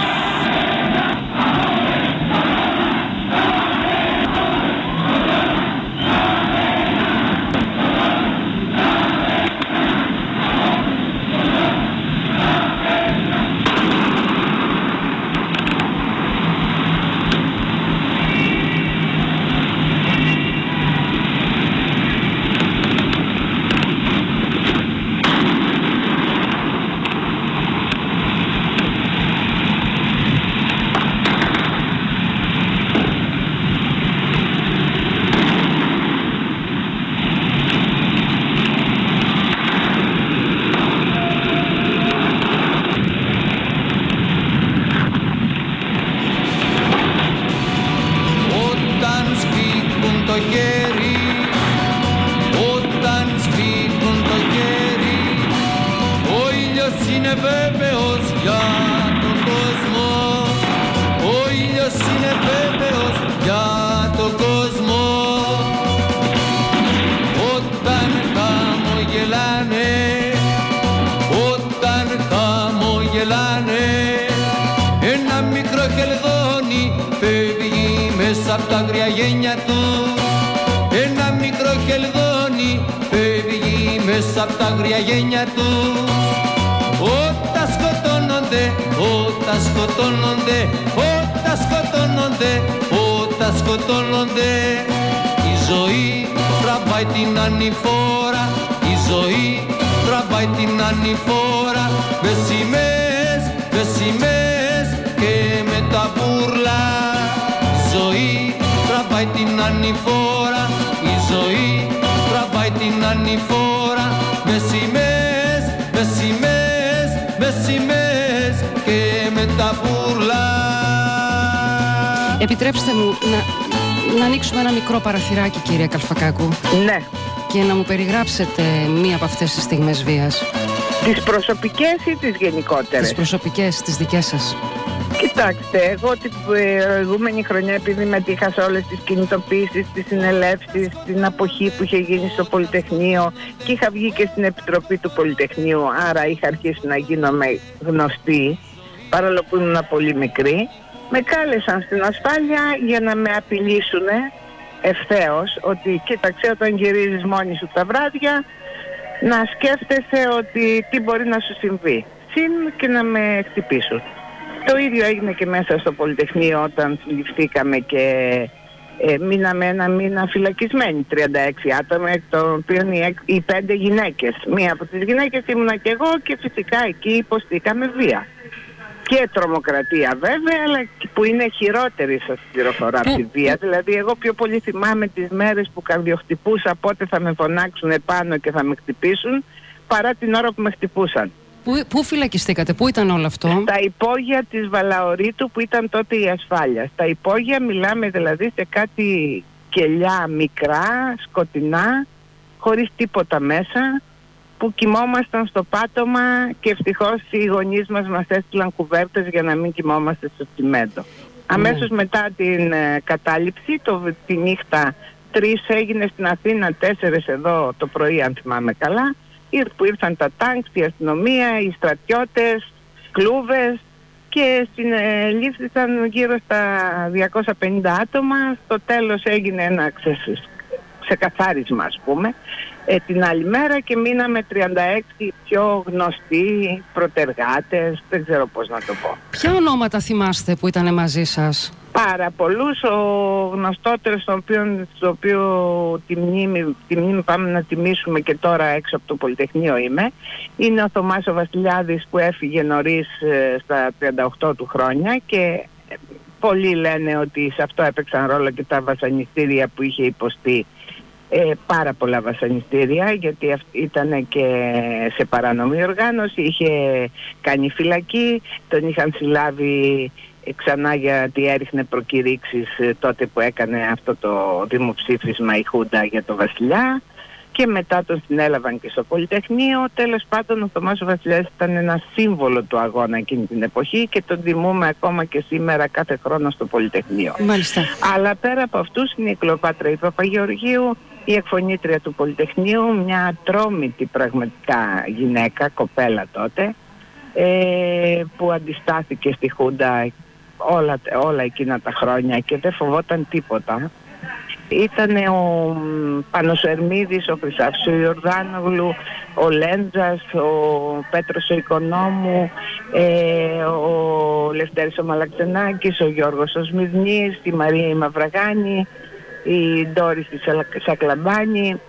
Σκοτώνονται, όταν σκοτώνονται, όταν σκοτώνονται. Η ζωή τραβάει την ανηφόρα, η ζωή τραβάει την ανηφόρα. Με σημαίες, με σημαίες και με τα μπουρλά. Η ζωή τραβάει την ανηφόρα, η ζωή τραβάει την ανηφόρα. Με σημαίες, τα μπουρλά Επιτρέψτε μου να, να ανοίξουμε ένα μικρό παραθυράκι, κυρία Καλφακάκου. Ναι. Και να μου περιγράψετε μία από αυτές τις στιγμές βίας. Τις προσωπικές ή τις γενικότερες; Τις προσωπικές, τις δικές σας. Κοιτάξτε, εγώ την προηγούμενη χρονιά επειδή μετήχα σε όλες τις κινητοποίησεις, τις συνελεύσεις, την αποχή που είχε γίνει στο Πολυτεχνείο και είχα βγει και στην Επιτροπή του Πολυτεχνείου, άρα είχα αρχίσει να γίνομαι γνωστή, παρόλο που ήμουν πολύ μικρή, με κάλεσαν στην ασφάλεια για να με απειλήσουν ευθέως ότι κοίταξε όταν γυρίζεις μόνη σου τα βράδια να σκέφτεσαι ότι τι μπορεί να σου συμβεί. Συν και να με χτυπήσουν. Το ίδιο έγινε και μέσα στο Πολυτεχνείο όταν συλληφθήκαμε και ε, μείναμε ένα μήνα φυλακισμένοι 36 άτομα εκ των οποίων οι, εκ- οι πέντε γυναίκες. Μία από τις γυναίκες ήμουνα και εγώ και φυσικά εκεί υποστήκαμε βία. Και τρομοκρατία βέβαια, αλλά και που είναι χειρότερη σας πληροφορώ από τη βία. Δηλαδή εγώ πιο πολύ θυμάμαι τις μέρες που καρδιοχτυπούσα πότε θα με φωνάξουν επάνω και θα με χτυπήσουν παρά την ώρα που με χτυπούσαν. Πού, πού φυλακιστήκατε, πού ήταν όλο αυτό; Στα υπόγεια της Βαλαωρίτου που ήταν τότε η ασφάλεια. Στα υπόγεια μιλάμε δηλαδή σε κάτι κελιά μικρά, σκοτεινά, χωρίς τίποτα μέσα, που κοιμόμασταν στο πάτωμα και ευτυχώς οι γονείς μας μας έστειλαν κουβέρτες για να μην κοιμόμαστε στο τσιμέντο. Αμέσως μετά την ε, κατάληψη, το, τη νύχτα τρεις έγινε στην Αθήνα, τέσσερις εδώ το πρωί αν θυμάμαι καλά, Ήρ- που ήρθαν τα τάγκς, η αστυνομία, οι στρατιώτες, κλούβες και συνελήφθησαν γύρω στα 250 άτομα. Στο τέλος έγινε ένα ξεσ- ξεκαθάρισμα ας πούμε ε, την άλλη μέρα και μείναμε 36 πιο γνωστοί προτεργάτες, δεν ξέρω πώς να το πω. Ποια ονόματα θυμάστε που ήταν μαζί σας; Πάρα πολλούς, ο γνωστότερος τον οποίο, στο οποίο τη μνήμη, τη μνήμη πάμε να τιμήσουμε και τώρα έξω από το Πολυτεχνείο είμαι, είναι ο Θωμάς ο Βασιλιάδης που έφυγε νωρίς ε, στα 38 του χρόνια και ε, πολλοί λένε ότι σε αυτό έπαιξαν ρόλο και τα βασανιστήρια που είχε υποστεί ε, πάρα πολλά βασανιστήρια γιατί ήταν και σε παρανομή οργάνωση, είχε κάνει φυλακή, τον είχαν συλλάβει ε, ξανά γιατί έριχνε προκηρύξεις ε, τότε που έκανε αυτό το δημοψήφισμα η Χούντα για το Βασιλιά και μετά τον συνέλαβαν και στο Πολυτεχνείο. Τέλος πάντων ο Θωμάς ο Βασιλιάς ήταν ένα σύμβολο του αγώνα εκείνη την εποχή και τον τιμούμε ακόμα και σήμερα κάθε χρόνο στο Πολυτεχνείο. Μάλιστα. Αλλά πέρα από αυτούς είναι η Κλοπάτρα η Παπαγεωργίου, η εκφωνήτρια του Πολυτεχνείου, μια ατρόμητη πραγματικά γυναίκα, κοπέλα τότε, ε, που αντιστάθηκε στη Χούντα όλα, όλα εκείνα τα χρόνια και δεν φοβόταν τίποτα. Ήταν ο μ, Πάνος Ερμίδης, ο Χρυσάφης ο Ιορδάνογλου, ο Λέντζας, ο Πέτρος ο Οικονόμου, ε, ο Λευτέρης ο Μαλαξενάκης, ο Γιώργος ο Σμυρνής, η Μαρία η Μαυραγάνη, η Ντόρις της Σαλα- Σακλαμπάνη,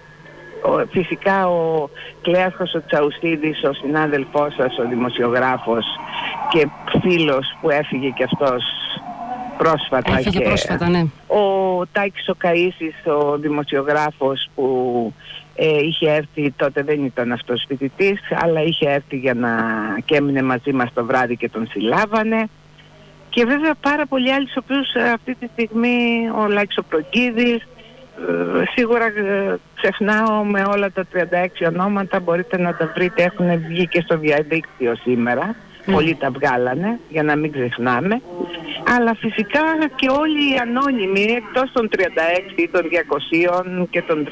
ο, φυσικά ο Κλέαρχος ο Τσαουσίδης, ο συνάδελφός σας, ο δημοσιογράφος και φίλος που έφυγε και αυτός πρόσφατα. Έφυγε και, πρόσφατα, ναι. Ο Τάκης ο Καΐσης, ο δημοσιογράφος που ε, είχε έρθει, τότε δεν ήταν αυτός φοιτητής, αλλά είχε έρθει για να και έμεινε μαζί μας το βράδυ και τον συλλάβανε. Και βέβαια πάρα πολλοί άλλοι, στους οποίους ε, αυτή τη στιγμή ο Λάκης ο Προγκίδης, ε, σίγουρα ε, ξεχνάω με όλα τα 36 ονόματα, μπορείτε να τα βρείτε, έχουν βγει και στο διαδίκτυο σήμερα. Πολλοί τα βγάλανε, για να μην ξεχνάμε. Αλλά φυσικά και όλοι οι ανώνυμοι, εκτός των 36 ή των 200 και των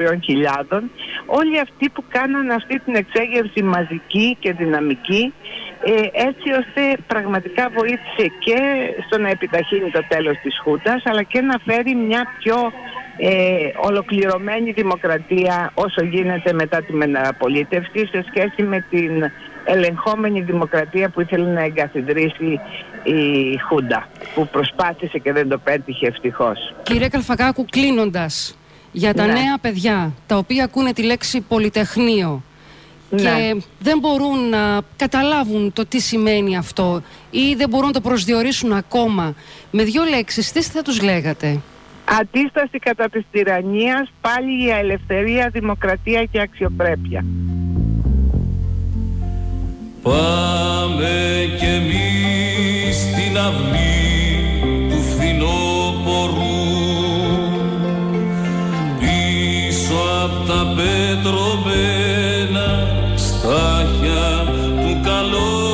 3.000, όλοι αυτοί που κάναν αυτή την εξέγερση μαζική και δυναμική, ε, έτσι ώστε πραγματικά βοήθησε και στο να επιταχύνει το τέλος της Χούντας, αλλά και να φέρει μια πιο ε, ολοκληρωμένη δημοκρατία όσο γίνεται μετά τη μεταπολίτευση σε σχέση με την ελεγχόμενη δημοκρατία που ήθελε να εγκαθιδρύσει η Χούντα που προσπάθησε και δεν το πέτυχε ευτυχώς. Κύριε Καλφακάκου, κλείνοντας, για τα Ναι. νέα παιδιά τα οποία ακούνε τη λέξη Πολυτεχνείο Ναι. και δεν μπορούν να καταλάβουν το τι σημαίνει αυτό ή δεν μπορούν να το προσδιορίσουν ακόμα, με δύο λέξεις, τι θα τους λέγατε; Αντίσταση κατά της τυραννίας, πάλι η ελευθερία, δημοκρατία και αξιοπρέπεια. Πάμε κι εμείς στην αυλή του φθινόπορου πίσω απ' τα πετρωμένα στάχια του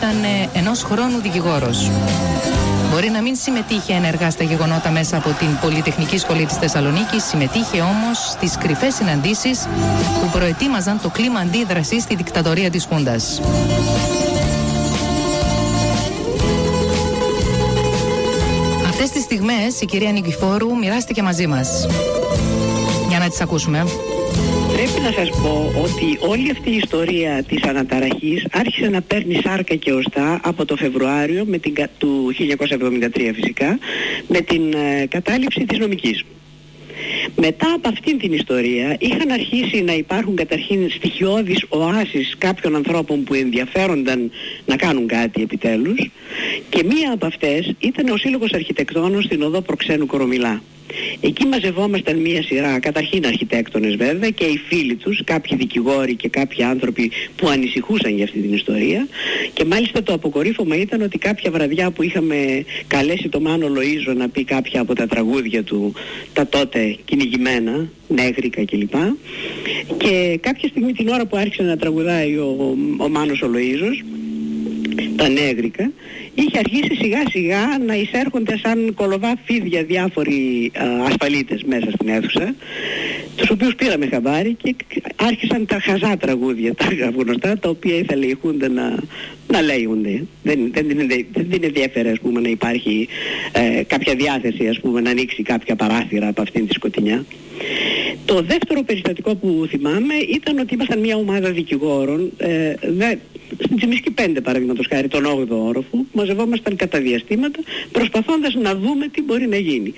ήταν ε, ενός χρόνου δικηγόρος. Μπορεί να μην συμμετείχε ενεργά στα γεγονότα μέσα από την Πολυτεχνική Σχολή της Θεσσαλονίκης, συμμετείχε όμως στις κρυφές συναντήσεις που προετοίμαζαν το κλίμα αντίδρασης στη δικτατορία της Χούντας. Αυτές τις στιγμές η κυρία Νικηφόρου μοιράστηκε μαζί μας. Για να τις ακούσουμε. Πρέπει να σας πω ότι όλη αυτή η ιστορία της αναταραχής άρχισε να παίρνει σάρκα και οστά από το Φεβρουάριο με την, κα- του 1973 φυσικά με την ε, κατάληψη της νομικής. Μετά από αυτήν την ιστορία είχαν αρχίσει να υπάρχουν καταρχήν στοιχειώδεις οάσεις κάποιων ανθρώπων που ενδιαφέρονταν να κάνουν κάτι επιτέλους και μία από αυτές ήταν ο Σύλλογος Αρχιτεκτόνων στην οδό Προξένου Κορομιλά. Εκεί μαζευόμασταν μία σειρά, καταρχήν αρχιτέκτονες βέβαια και οι φίλοι τους, κάποιοι δικηγόροι και κάποιοι άνθρωποι που ανησυχούσαν για αυτή την ιστορία και μάλιστα το αποκορύφωμα ήταν ότι κάποια βραδιά που είχαμε καλέσει το Μάνο Λοΐζο να πει κάποια από τα τραγούδια του, τα τότε κυνηγημένα, νέγρικα κλπ. Και κάποια στιγμή την ώρα που άρχισε να τραγουδάει ο, ο Μάνος ο Λοΐζος, τα νέγρικα, είχε αρχίσει σιγά σιγά να εισέρχονται σαν κολοβά φίδια διάφοροι α, ασφαλίτες μέσα στην αίθουσα, τους οποίους πήραμε χαμπάρι και άρχισαν τα χαζά τραγούδια, τα γνωστά, τα οποία ήθελε η Χούντα να, να λέγονται. Δεν, δεν, την ενδε- δεν την ενδιαφέρε, ας πούμε, να υπάρχει ε, κάποια διάθεση, ας πούμε, να ανοίξει κάποια παράθυρα από αυτήν τη σκοτεινιά. Το δεύτερο περιστατικό που θυμάμαι ήταν ότι ήμασταν μια ομάδα δικηγόρων, ε, δε, στην Τσιμισκή 5 παραδείγματος χάρη, τον 8ο όροφο, που μαζευόμασταν κατά διαστήματα προσπαθώντας να δούμε τι μπορεί να γίνει.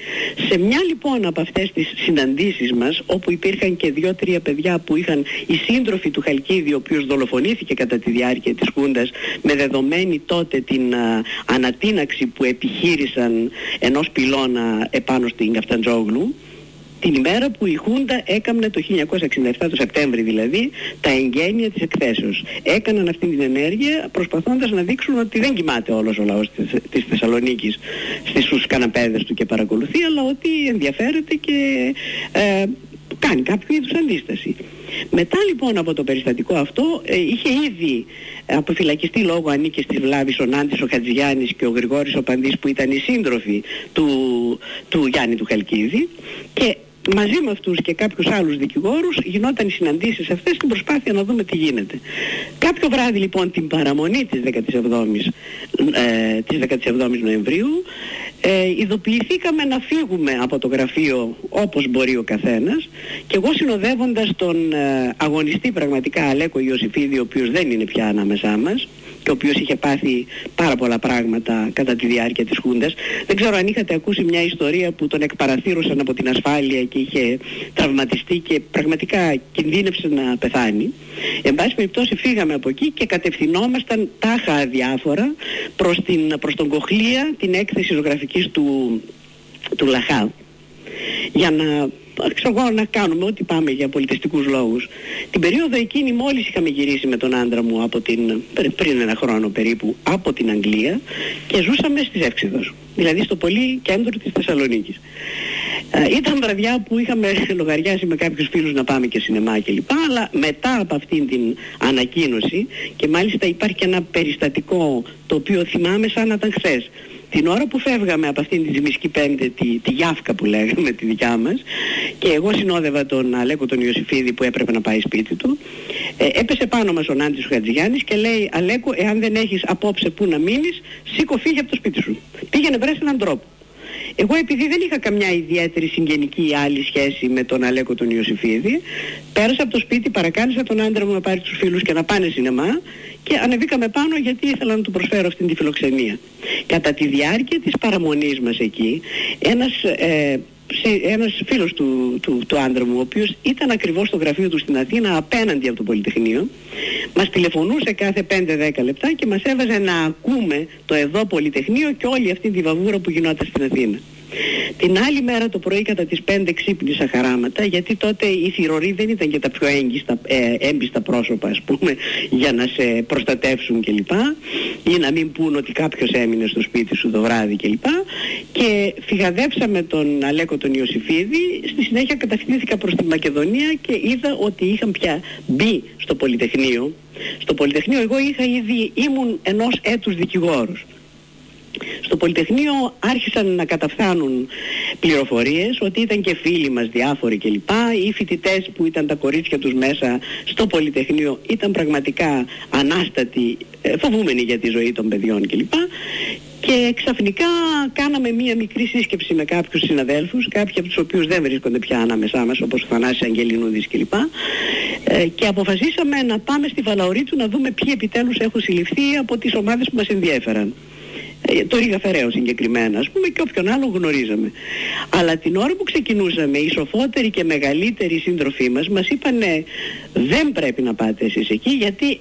Σε μια λοιπόν από αυτές τις συναντήσεις μας, όπου υπήρχαν και δύο-τρία παιδιά που είχαν οι σύντροφοι του Χαλκίδη, ο οποίος δολοφονήθηκε κατά τη διάρκεια της Χούντας, με δεδομένη τότε την α, ανατείναξη που επιχείρησαν ενός πυλώνα επάνω στην Καφταντζόγλου, την ημέρα που η Χούντα έκαμνε το 1967, το Σεπτέμβρη δηλαδή, τα εγγένεια της εκθέσεως. Έκαναν αυτή την ενέργεια προσπαθώντας να δείξουν ότι δεν κοιμάται όλος ο λαός της, της Θεσσαλονίκης στις στους καναπέδες του και παρακολουθεί, αλλά ότι ενδιαφέρεται και ε, κάνει κάποιο είδους αντίσταση. Μετά λοιπόν από το περιστατικό αυτό ε, είχε ήδη αποφυλακιστεί λόγω ανήκες της Βλάβης ο Νάντης ο Χατζηγιάννης και ο Γρηγόρης ο Παντής που ήταν οι σύντροφοι του, του Γιάννη του Χαλκίδη και μαζί με αυτούς και κάποιους άλλους δικηγόρους γινόταν οι συναντήσεις αυτές στην προσπάθεια να δούμε τι γίνεται. Κάποιο βράδυ λοιπόν την παραμονή της 17ης, ε, της 17ης Νοεμβρίου ε, ειδοποιηθήκαμε να φύγουμε από το γραφείο όπως μπορεί ο καθένας και εγώ συνοδεύοντας τον ε, αγωνιστή πραγματικά Αλέκο Ιωσήφιδη ο οποίος δεν είναι πια ανάμεσά μας και ο οποίος είχε πάθει πάρα πολλά πράγματα κατά τη διάρκεια της Χούντας. Δεν ξέρω αν είχατε ακούσει μια ιστορία που τον εκπαραθύρωσαν από την ασφάλεια και είχε τραυματιστεί και πραγματικά κινδύνευσε να πεθάνει. Εν πάση περιπτώσει φύγαμε από εκεί και κατευθυνόμασταν τάχα αδιάφορα προς, την, προς τον Κοχλία, την έκθεση ζωγραφικής του, του Λαχά για να ξέρω εγώ, να κάνουμε ό,τι πάμε για πολιτιστικούς λόγους. Την περίοδο εκείνη μόλις είχαμε γυρίσει με τον άντρα μου από την, πριν ένα χρόνο περίπου από την Αγγλία και ζούσαμε στις Εύξηδος, δηλαδή στο πολύ κέντρο της Θεσσαλονίκης. Ε, ήταν βραδιά που είχαμε λογαριάσει με κάποιους φίλους να πάμε και σινεμά κλπ. Αλλά μετά από αυτήν την ανακοίνωση και μάλιστα υπάρχει και ένα περιστατικό το οποίο θυμάμαι σαν να ήταν χθες. Την ώρα που φεύγαμε από αυτήν την Τζιμισκή 5, τη, τη Γιάφκα που λέγαμε, τη δικιά μας, και εγώ συνόδευα τον Αλέκο τον Ιωσήφιδη που έπρεπε να πάει σπίτι του, ε, έπεσε πάνω μας ο Νάντης ο Χατζηγιάννης και λέει Αλέκο, εάν δεν έχεις απόψε που να μείνεις, σήκω φύγε από το σπίτι σου. Πήγαινε βρες έναν τρόπο. Εγώ επειδή δεν είχα καμιά ιδιαίτερη συγγενική ή άλλη σχέση με τον Αλέκο τον Ιωσήφιδη, πέρασα από το σπίτι, παρακάλεσα τον άντρα μου να πάρει τους φίλους και να πάνε σινεμά και ανεβήκαμε πάνω γιατί ήθελα να του προσφέρω αυτήν τη φιλοξενία. Κατά τη διάρκεια της παραμονής μας εκεί, ένας ε, σε- ένας φίλος του, του, του άντρα μου, ο οποίος ήταν ακριβώς στο γραφείο του στην Αθήνα απέναντι από το Πολυτεχνείο, μας τηλεφωνούσε κάθε 5-10 λεπτά και μας έβαζε να ακούμε το εδώ Πολυτεχνείο και όλη αυτή τη βαβούρα που γινόταν στην Αθήνα. Την άλλη μέρα το πρωί κατά τις 5 ξύπνησα χαράματα γιατί τότε οι θηροροί δεν ήταν και τα πιο έγκυστα, ε, έμπιστα πρόσωπα ας πούμε για να σε προστατεύσουν κλπ. Ή να μην πούν ότι κάποιος έμεινε στο σπίτι σου το βράδυ κλπ. Και φυγαδέψαμε τον Αλέκο τον Ιωσήφιδη, στη συνέχεια κατευθύνθηκα προς τη Μακεδονία και είδα ότι είχαν πια μπει στο Πολυτεχνείο. Στο Πολυτεχνείο εγώ είχα ήδη, ήμουν ενός έτους δικηγόρος. Στο Πολυτεχνείο άρχισαν να καταφθάνουν πληροφορίες ότι ήταν και φίλοι μας διάφοροι κλπ. Οι φοιτητές που ήταν τα κορίτσια τους μέσα στο Πολυτεχνείο ήταν πραγματικά ανάστατοι, ε, φοβούμενοι για τη ζωή των παιδιών κλπ. Και ξαφνικά κάναμε μία μικρή σύσκεψη με κάποιους συναδέλφους, κάποιοι από τους οποίους δεν βρίσκονται πια ανάμεσά μας, όπως ο Θανάσης Αγγελινούδης κλπ. Ε, και αποφασίσαμε να πάμε στη Βαλαωρίτου να δούμε ποιοι επιτέλους έχουν συλληφθεί από τις ομάδες που μας ενδιέφεραν. Ε, το Ρίγα Φεραίο συγκεκριμένα ας πούμε και όποιον άλλο γνωρίζαμε. Αλλά την ώρα που ξεκινούσαμε οι σοφότεροι και μεγαλύτεροι σύντροφοί μας μας είπανε δεν πρέπει να πάτε εσείς εκεί γιατί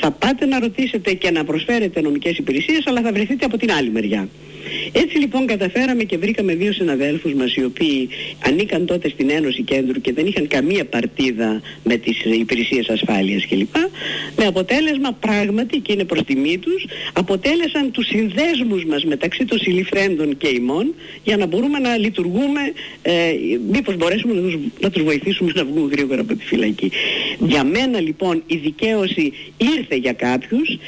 θα πάτε να ρωτήσετε και να προσφέρετε νομικές υπηρεσίες αλλά θα βρεθείτε από την άλλη μεριά. Έτσι λοιπόν καταφέραμε και βρήκαμε δύο συναδέλφους μας οι οποίοι ανήκαν τότε στην Ένωση Κέντρου και δεν είχαν καμία παρτίδα με τις υπηρεσίες ασφάλειας κλπ. Με αποτέλεσμα πράγματι και είναι προς τιμή τους αποτέλεσαν τους συνδέσμους μας μεταξύ των συλληφθέντων και ημών για να μπορούμε να λειτουργούμε ε, μήπως μπορέσουμε να τους, να τους βοηθήσουμε να βγουν γρήγορα από τη φυλακή. Για μένα λοιπόν η δικαίωση ήρθε για κάποιους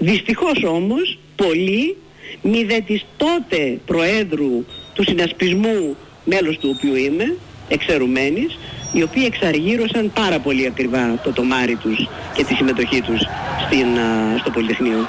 Δυστυχώς όμως πολλοί μη δε της τότε Προέδρου του συνασπισμού μέλος του οποίου είμαι, εξαιρουμένης, οι οποίοι εξαργύρωσαν πάρα πολύ ακριβά το τομάρι τους και τη συμμετοχή τους στην, στο Πολυτεχνείο.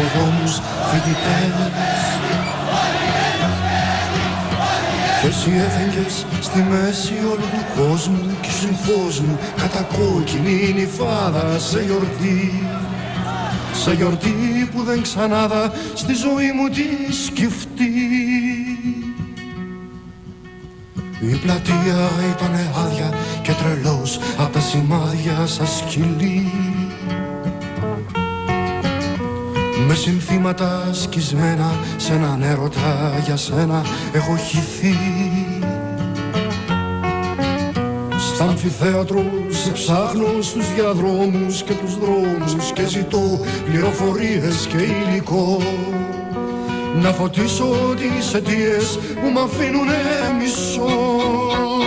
Συντρόφους, υποδόμους, φοιτητές. Κι εσύ έφεγγες στη μέση όλου του κόσμου κι ήσουν φως μου κατακόκκινη είναι η φάδα σε γιορτή. Σε γιορτή που δεν ξανάδα στη ζωή μου τη σκεφτεί η πλατεία ήταν άδεια και τρελός απ' τα σημάδια σαν σκυλί Με συνθήματα σκισμένα σε έναν έρωτα για σένα έχω χυθεί. Στα αμφιθέατρο σε ψάχνω στους διαδρόμους και τους δρόμους και ζητώ πληροφορίες και υλικό. Να φωτίσω τις αιτίες που μ' αφήνουνε μισό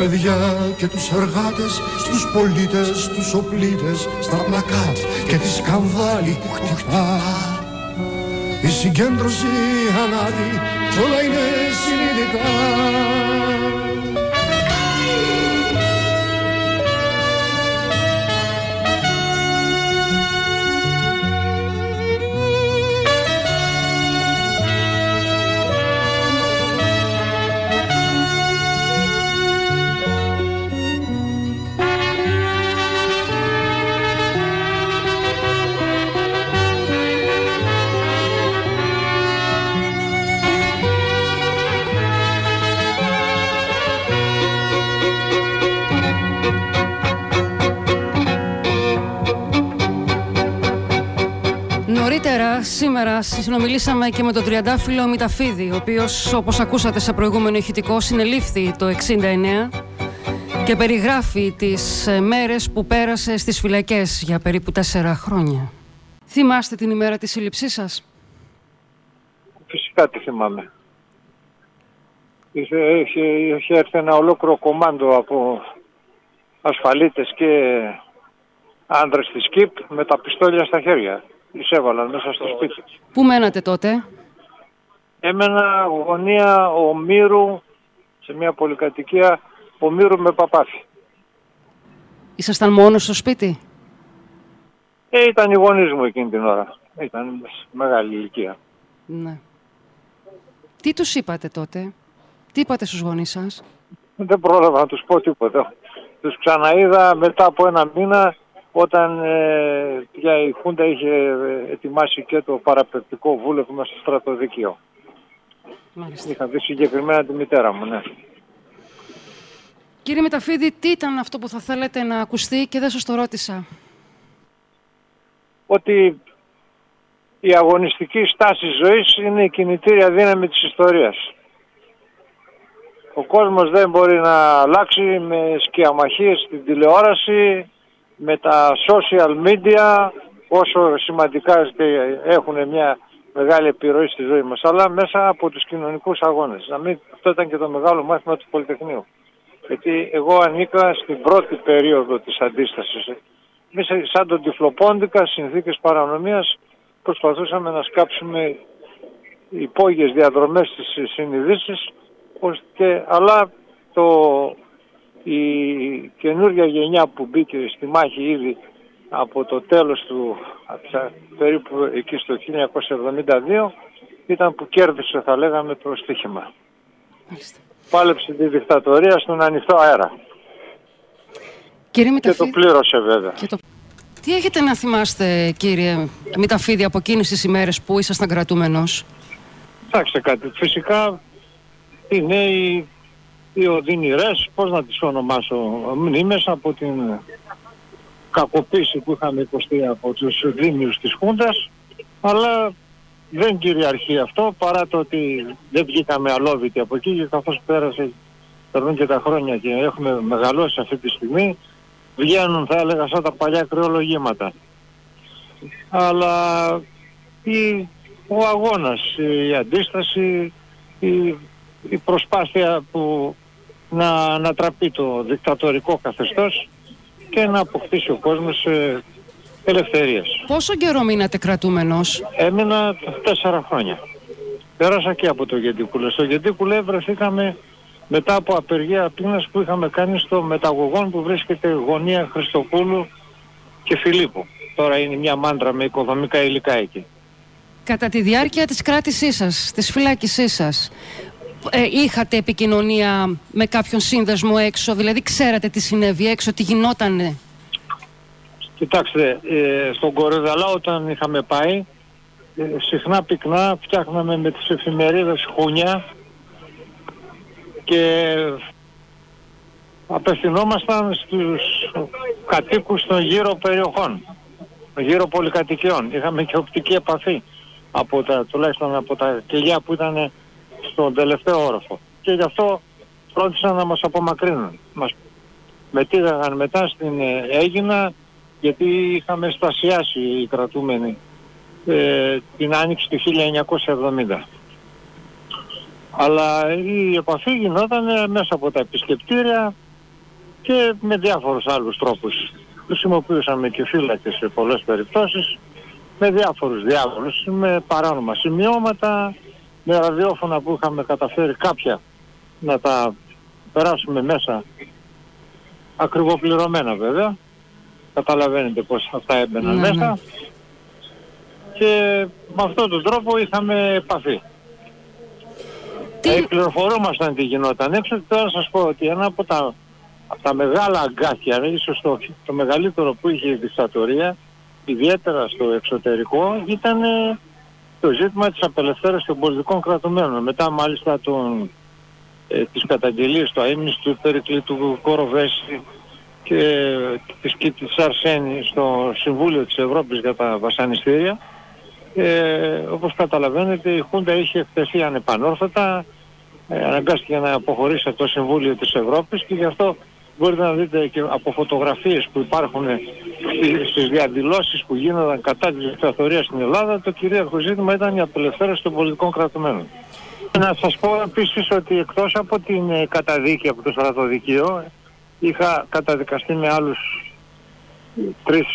παιδιά και τους εργάτες, στους πολίτες, τους οπλίτες, στα πλακάτ και τη σκανδάλη που χτυπά. Η συγκέντρωση ανάδει κι όλα είναι συνειδητά σήμερα συνομιλήσαμε και με τον Τριαντάφυλλο Μηταφίδη, ο οποίος όπως ακούσατε σε προηγούμενο ηχητικό συνελήφθη το 69 και περιγράφει τις ε, μέρες που πέρασε στις φυλακές για περίπου τέσσερα χρόνια. Θυμάστε την ημέρα της σύλληψής σας; κάτι θυμάμαι. Είχε, είχε, είχε έρθει ένα ολόκληρο κομμάντο από ασφαλίτες και άντρες της ΚΙΠ με τα πιστόλια στα χέρια. Τις έβαλαν μέσα στο σπίτι. Πού μένατε τότε; Έμενα γωνία Ομήρου σε μια πολυκατοικία Ομήρου με παπάθη. Ήσασταν μόνος στο σπίτι; Ε, ήταν οι γονείς μου εκείνη την ώρα. Ήταν μεγάλη ηλικία. Ναι. Τι τους είπατε τότε; Τι είπατε στους γονείς σας; Δεν πρόλαβα να τους πω τίποτα. Τους ξαναείδα μετά από ένα μήνα όταν ε, πια η Χούντα είχε ε, ετοιμάσει και το παραπεπτικό βούλευμα στο στρατοδικείο. Μάλιστα. Είχα δει συγκεκριμένα τη μητέρα μου, ναι. Κύριε Μεταφίδη, τι ήταν αυτό που θα θέλετε να ακουστεί και δεν σας το ρώτησα. Ότι η αγωνιστική στάση ζωής είναι η κινητήρια δύναμη της ιστορίας. Ο κόσμος δεν μπορεί να αλλάξει με σκιαμαχίες στην τηλεόραση, με τα social media, όσο σημαντικά έχουν μια μεγάλη επιρροή στη ζωή μας, αλλά μέσα από τους κοινωνικούς αγώνες. Να μην, αυτό ήταν και το μεγάλο μάθημα του Πολυτεχνείου. Γιατί εγώ ανήκα στην πρώτη περίοδο της αντίστασης. Εμείς σαν τον Τυφλοπόντικα, συνθήκες παρανομίας, προσπαθούσαμε να σκάψουμε υπόγειες διαδρομές στις συνειδήσεις, ώστε, αλλά το, η καινούργια γενιά που μπήκε στη μάχη ήδη από το τέλος του, περίπου εκεί στο 1972, ήταν που κέρδισε θα λέγαμε το στοίχημα. Πάλεψε τη δικτατορία στον ανοιχτό αέρα. Κύριε Και το πλήρωσε βέβαια. Και το... Τι έχετε να θυμάστε κύριε Μηταφίδη από εκείνες τις ημέρες που ήσασταν κρατούμενος; Κοιτάξτε κάτι. Φυσικά είναι οι, οι οδυνηρές, πώς να τις ονομάσω, μνήμες από την κακοποίηση που είχαμε υποστεί από τους δήμιους της Χούντας, αλλά δεν κυριαρχεί αυτό παρά το ότι δεν βγήκαμε αλόβητοι από εκεί και καθώς πέρασε, περνούν και τα χρόνια και έχουμε μεγαλώσει αυτή τη στιγμή, βγαίνουν θα έλεγα σαν τα παλιά κρεολογήματα. Αλλά η, ο αγώνας, η αντίσταση, η, η προσπάθεια που να ανατραπεί το δικτατορικό καθεστώς και να αποκτήσει ο κόσμος ε, ελευθερίες. Πόσο καιρό μείνατε κρατούμενος; Έμεινα τέσσερα χρόνια. Πέρασα και από το Γεντικούλε. Στο Γεντικούλε βρεθήκαμε μετά από απεργία πείνας που είχαμε κάνει στο μεταγωγόν που βρίσκεται γωνία Χριστοπούλου και Φιλίππου. Τώρα είναι μια μάντρα με οικοδομικά υλικά εκεί. Κατά τη διάρκεια της κράτησής σας, της φυλάκησής σας, ε, είχατε επικοινωνία με κάποιον σύνδεσμο έξω, δηλαδή ξέρατε τι συνέβη έξω, τι γινότανε; Κοιτάξτε, ε, στον Κορυδαλά όταν είχαμε πάει, ε, συχνά πυκνά φτιάχναμε με τις εφημερίδες χούνια και απευθυνόμασταν στους κατοίκους των γύρω περιοχών, γύρω πολυκατοικιών. Είχαμε και οπτική επαφή από τα, τουλάχιστον από τα κελιά που ήταν στον τελευταίο όροφο. Και γι' αυτό φρόντισαν να μας απομακρύνουν. Μας μετήγαγαν μετά στην ε, Έγινα γιατί είχαμε στασιάσει οι κρατούμενοι ε, την άνοιξη του 1970. Αλλά η επαφή γινόταν μέσα από τα επισκεπτήρια και με διάφορους άλλους τρόπους. Χρησιμοποιούσαμε και φύλακες σε πολλές περιπτώσεις με διάφορους διάβολους, με παράνομα σημειώματα, με ραδιόφωνα που είχαμε καταφέρει κάποια να τα περάσουμε μέσα ακριβοπληρωμένα βέβαια. Καταλαβαίνετε πως αυτά έμπαιναν Ναι, μέσα. ναι. Και με αυτόν τον τρόπο είχαμε επαφή. Τι... πληροφορούμασταν τι γινόταν έξω και τώρα να σας πω ότι ένα από τα, από τα μεγάλα αγκάθια, ίσως το, το μεγαλύτερο που είχε η δικτατορία, ιδιαίτερα στο εξωτερικό, ήταν ε, το ζήτημα της απελευθέρωσης των πολιτικών κρατουμένων. Μετά μάλιστα τον, ε, τις καταγγελίες του αείμνης του Περικλή του Κοροβέση και της Κίτης Αρσένη στο Συμβούλιο της Ευρώπης για τα βασανιστήρια. Ε, όπως καταλαβαίνετε η Χούντα είχε εκτεθεί ανεπανόρθωτα, ε, αναγκάστηκε να αποχωρήσει από το Συμβούλιο της Ευρώπης και γι' αυτό μπορείτε να δείτε και από φωτογραφίες που υπάρχουν στι- στις διαδηλώσεις που γίνονταν κατά της δικτατορίας στην Ελλάδα, το κυρίαρχο ζήτημα ήταν η απελευθέρωση των πολιτικών κρατουμένων. Να σας πω επίσης ότι εκτός από την ε, καταδίκη από το στρατοδικείο, είχα καταδικαστεί με άλλους τρεις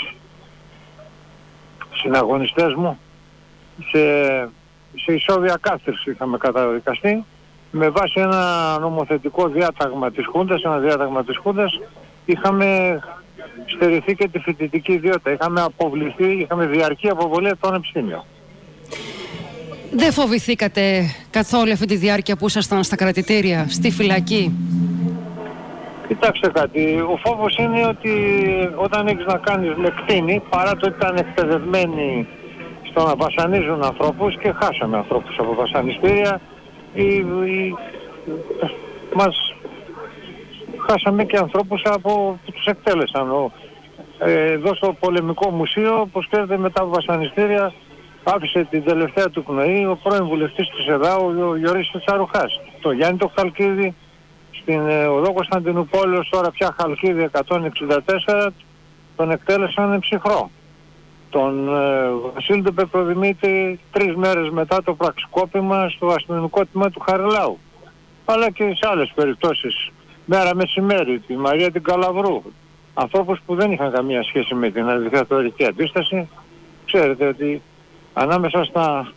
συναγωνιστές μου σε, σε ισόβια κάθερση είχαμε καταδικαστεί με βάση ένα νομοθετικό διάταγμα της Χούντας, ένα διάταγμα της Χούντας είχαμε στερηθεί και τη φοιτητική ιδιότητα. Είχαμε αποβληθεί, είχαμε διαρκή αποβολή από το πανεπιστήμιο. Δεν φοβηθήκατε καθόλου αυτή τη διάρκεια που ήσασταν στα κρατητήρια, στη φυλακή; Κοιτάξτε κάτι, ο φόβος είναι ότι όταν έχεις να κάνεις με κτίνη, παρά το ότι ήταν εκπαιδευμένοι στο να βασανίζουν ανθρώπους και χάσαμε ανθρώπους από βασανιστήρια, ή, ή, μας χάσαμε και ανθρώπους από, που τους εκτέλεσαν. Ο, ε, εδώ στο Πολεμικό Μουσείο, όπως ξέρετε μετά από βασανιστήρια, άφησε την τελευταία του πνοή ο πρώην βουλευτής της ΕΔΑ, ο Γιώργης Τσαρουχάς. Το Γιάννη το Χαλκίδη, στην ε, οδό Κωνσταντινούπολεως, τώρα πια Χαλκίδη 164, τον εκτέλεσαν ψυχρό. Τον ε, Βασίλη τον Πεπροδημήτη τρεις μέρες μετά το πραξικόπημα στο αστυνομικό τμήμα του Χαριλάου. Αλλά και σε άλλες περιπτώσεις. Μέρα μεσημέρι, τη Μαρία την Καλαβρού. Ανθρώπους που δεν είχαν καμία σχέση με την αντιδικτατορική αντίσταση. Ξέρετε ότι ανάμεσα στα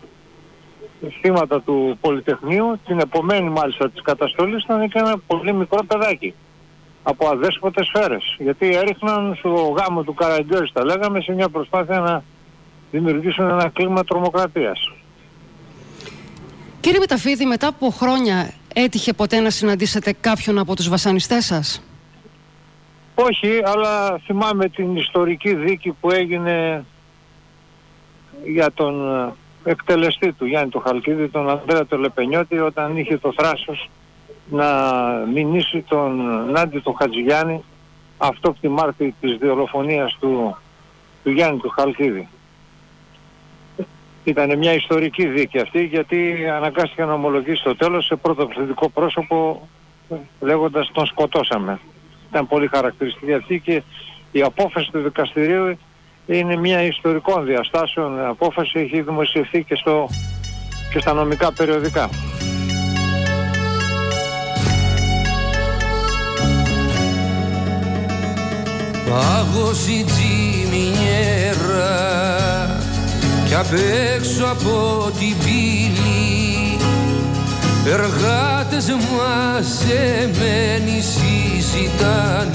θύματα του Πολυτεχνείου, την επομένη μάλιστα της καταστολής ήταν και ένα πολύ μικρό παιδάκι από αδέσποτες σφαίρες. Γιατί έριχναν στο γάμο του Καραγκιόζη, τα λέγαμε, σε μια προσπάθεια να δημιουργήσουν ένα κλίμα τρομοκρατίας. Κύριε Μεταφίδη, μετά από χρόνια έτυχε ποτέ να συναντήσετε κάποιον από τους βασανιστές σας; Όχι, αλλά θυμάμαι την ιστορική δίκη που έγινε για τον ε, εκτελεστή του Γιάννη του Χαλκίδη, τον Ανδρέα του Λεπενιώτη, όταν είχε το θράσος να μηνύσει τον Νάντι του Χατζηγιάννη αυτόπτη μάρτη της διολοφονίας του, του Γιάννη του Χαλκίδη. Ήταν μια ιστορική δίκη αυτή γιατί αναγκάστηκε να ομολογήσει στο τέλος σε πρώτο πληθυντικό πρόσωπο λέγοντας τον σκοτώσαμε. Ήταν πολύ χαρακτηριστική αυτή και η απόφαση του δικαστηρίου είναι μια ιστορικών διαστάσεων απόφαση, έχει δημοσιευθεί και, στο, και στα νομικά περιοδικά. Πάγωσε η τζιμινιέρα κι απ' έξω από την πύλη. Εργάτες μαζεμένοι συζητάνε.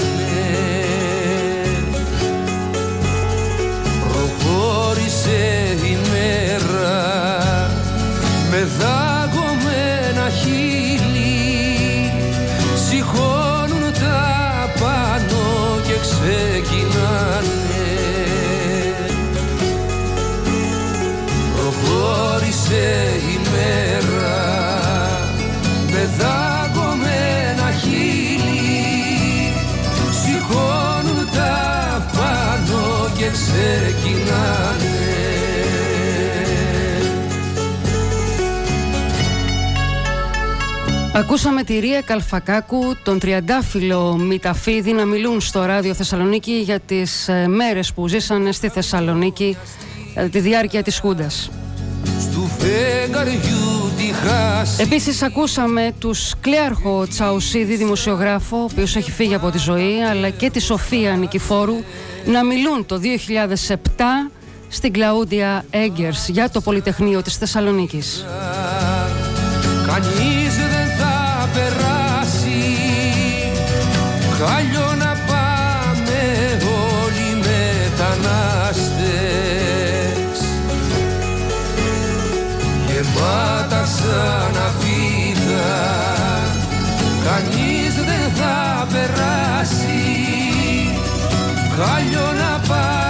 Προχώρησε η μέρα με δάγωμένα Προχώρησε η μέρα με δάγωμένα χείλη σηκώνουν τα πάνω και ξεκινάνε. Ακούσαμε τη Ρία Καλφακάκου, τον Τριαντάφυλλο Μηταφίδη να μιλούν στο ράδιο Θεσσαλονίκη για τις ε, μέρες που ζήσανε στη Θεσσαλονίκη ε, τη διάρκεια της Χούντας. Του φεγγαριού τη χάση Επίσης ακούσαμε τους Κλέαρχο Τσαουσίδη, δημοσιογράφο, ο οποίος έχει φύγει από τη ζωή, αλλά και τη Σοφία Νικηφόρου, να μιλούν το 2007 στην Κλαούντια Έγκερς για το Πολυτεχνείο της Θεσσαλονίκης. Κανείς δεν θα περάσει Χάλιο τα ξαναβίδα Κανείς δεν θα περάσει. Χάλιο να πάει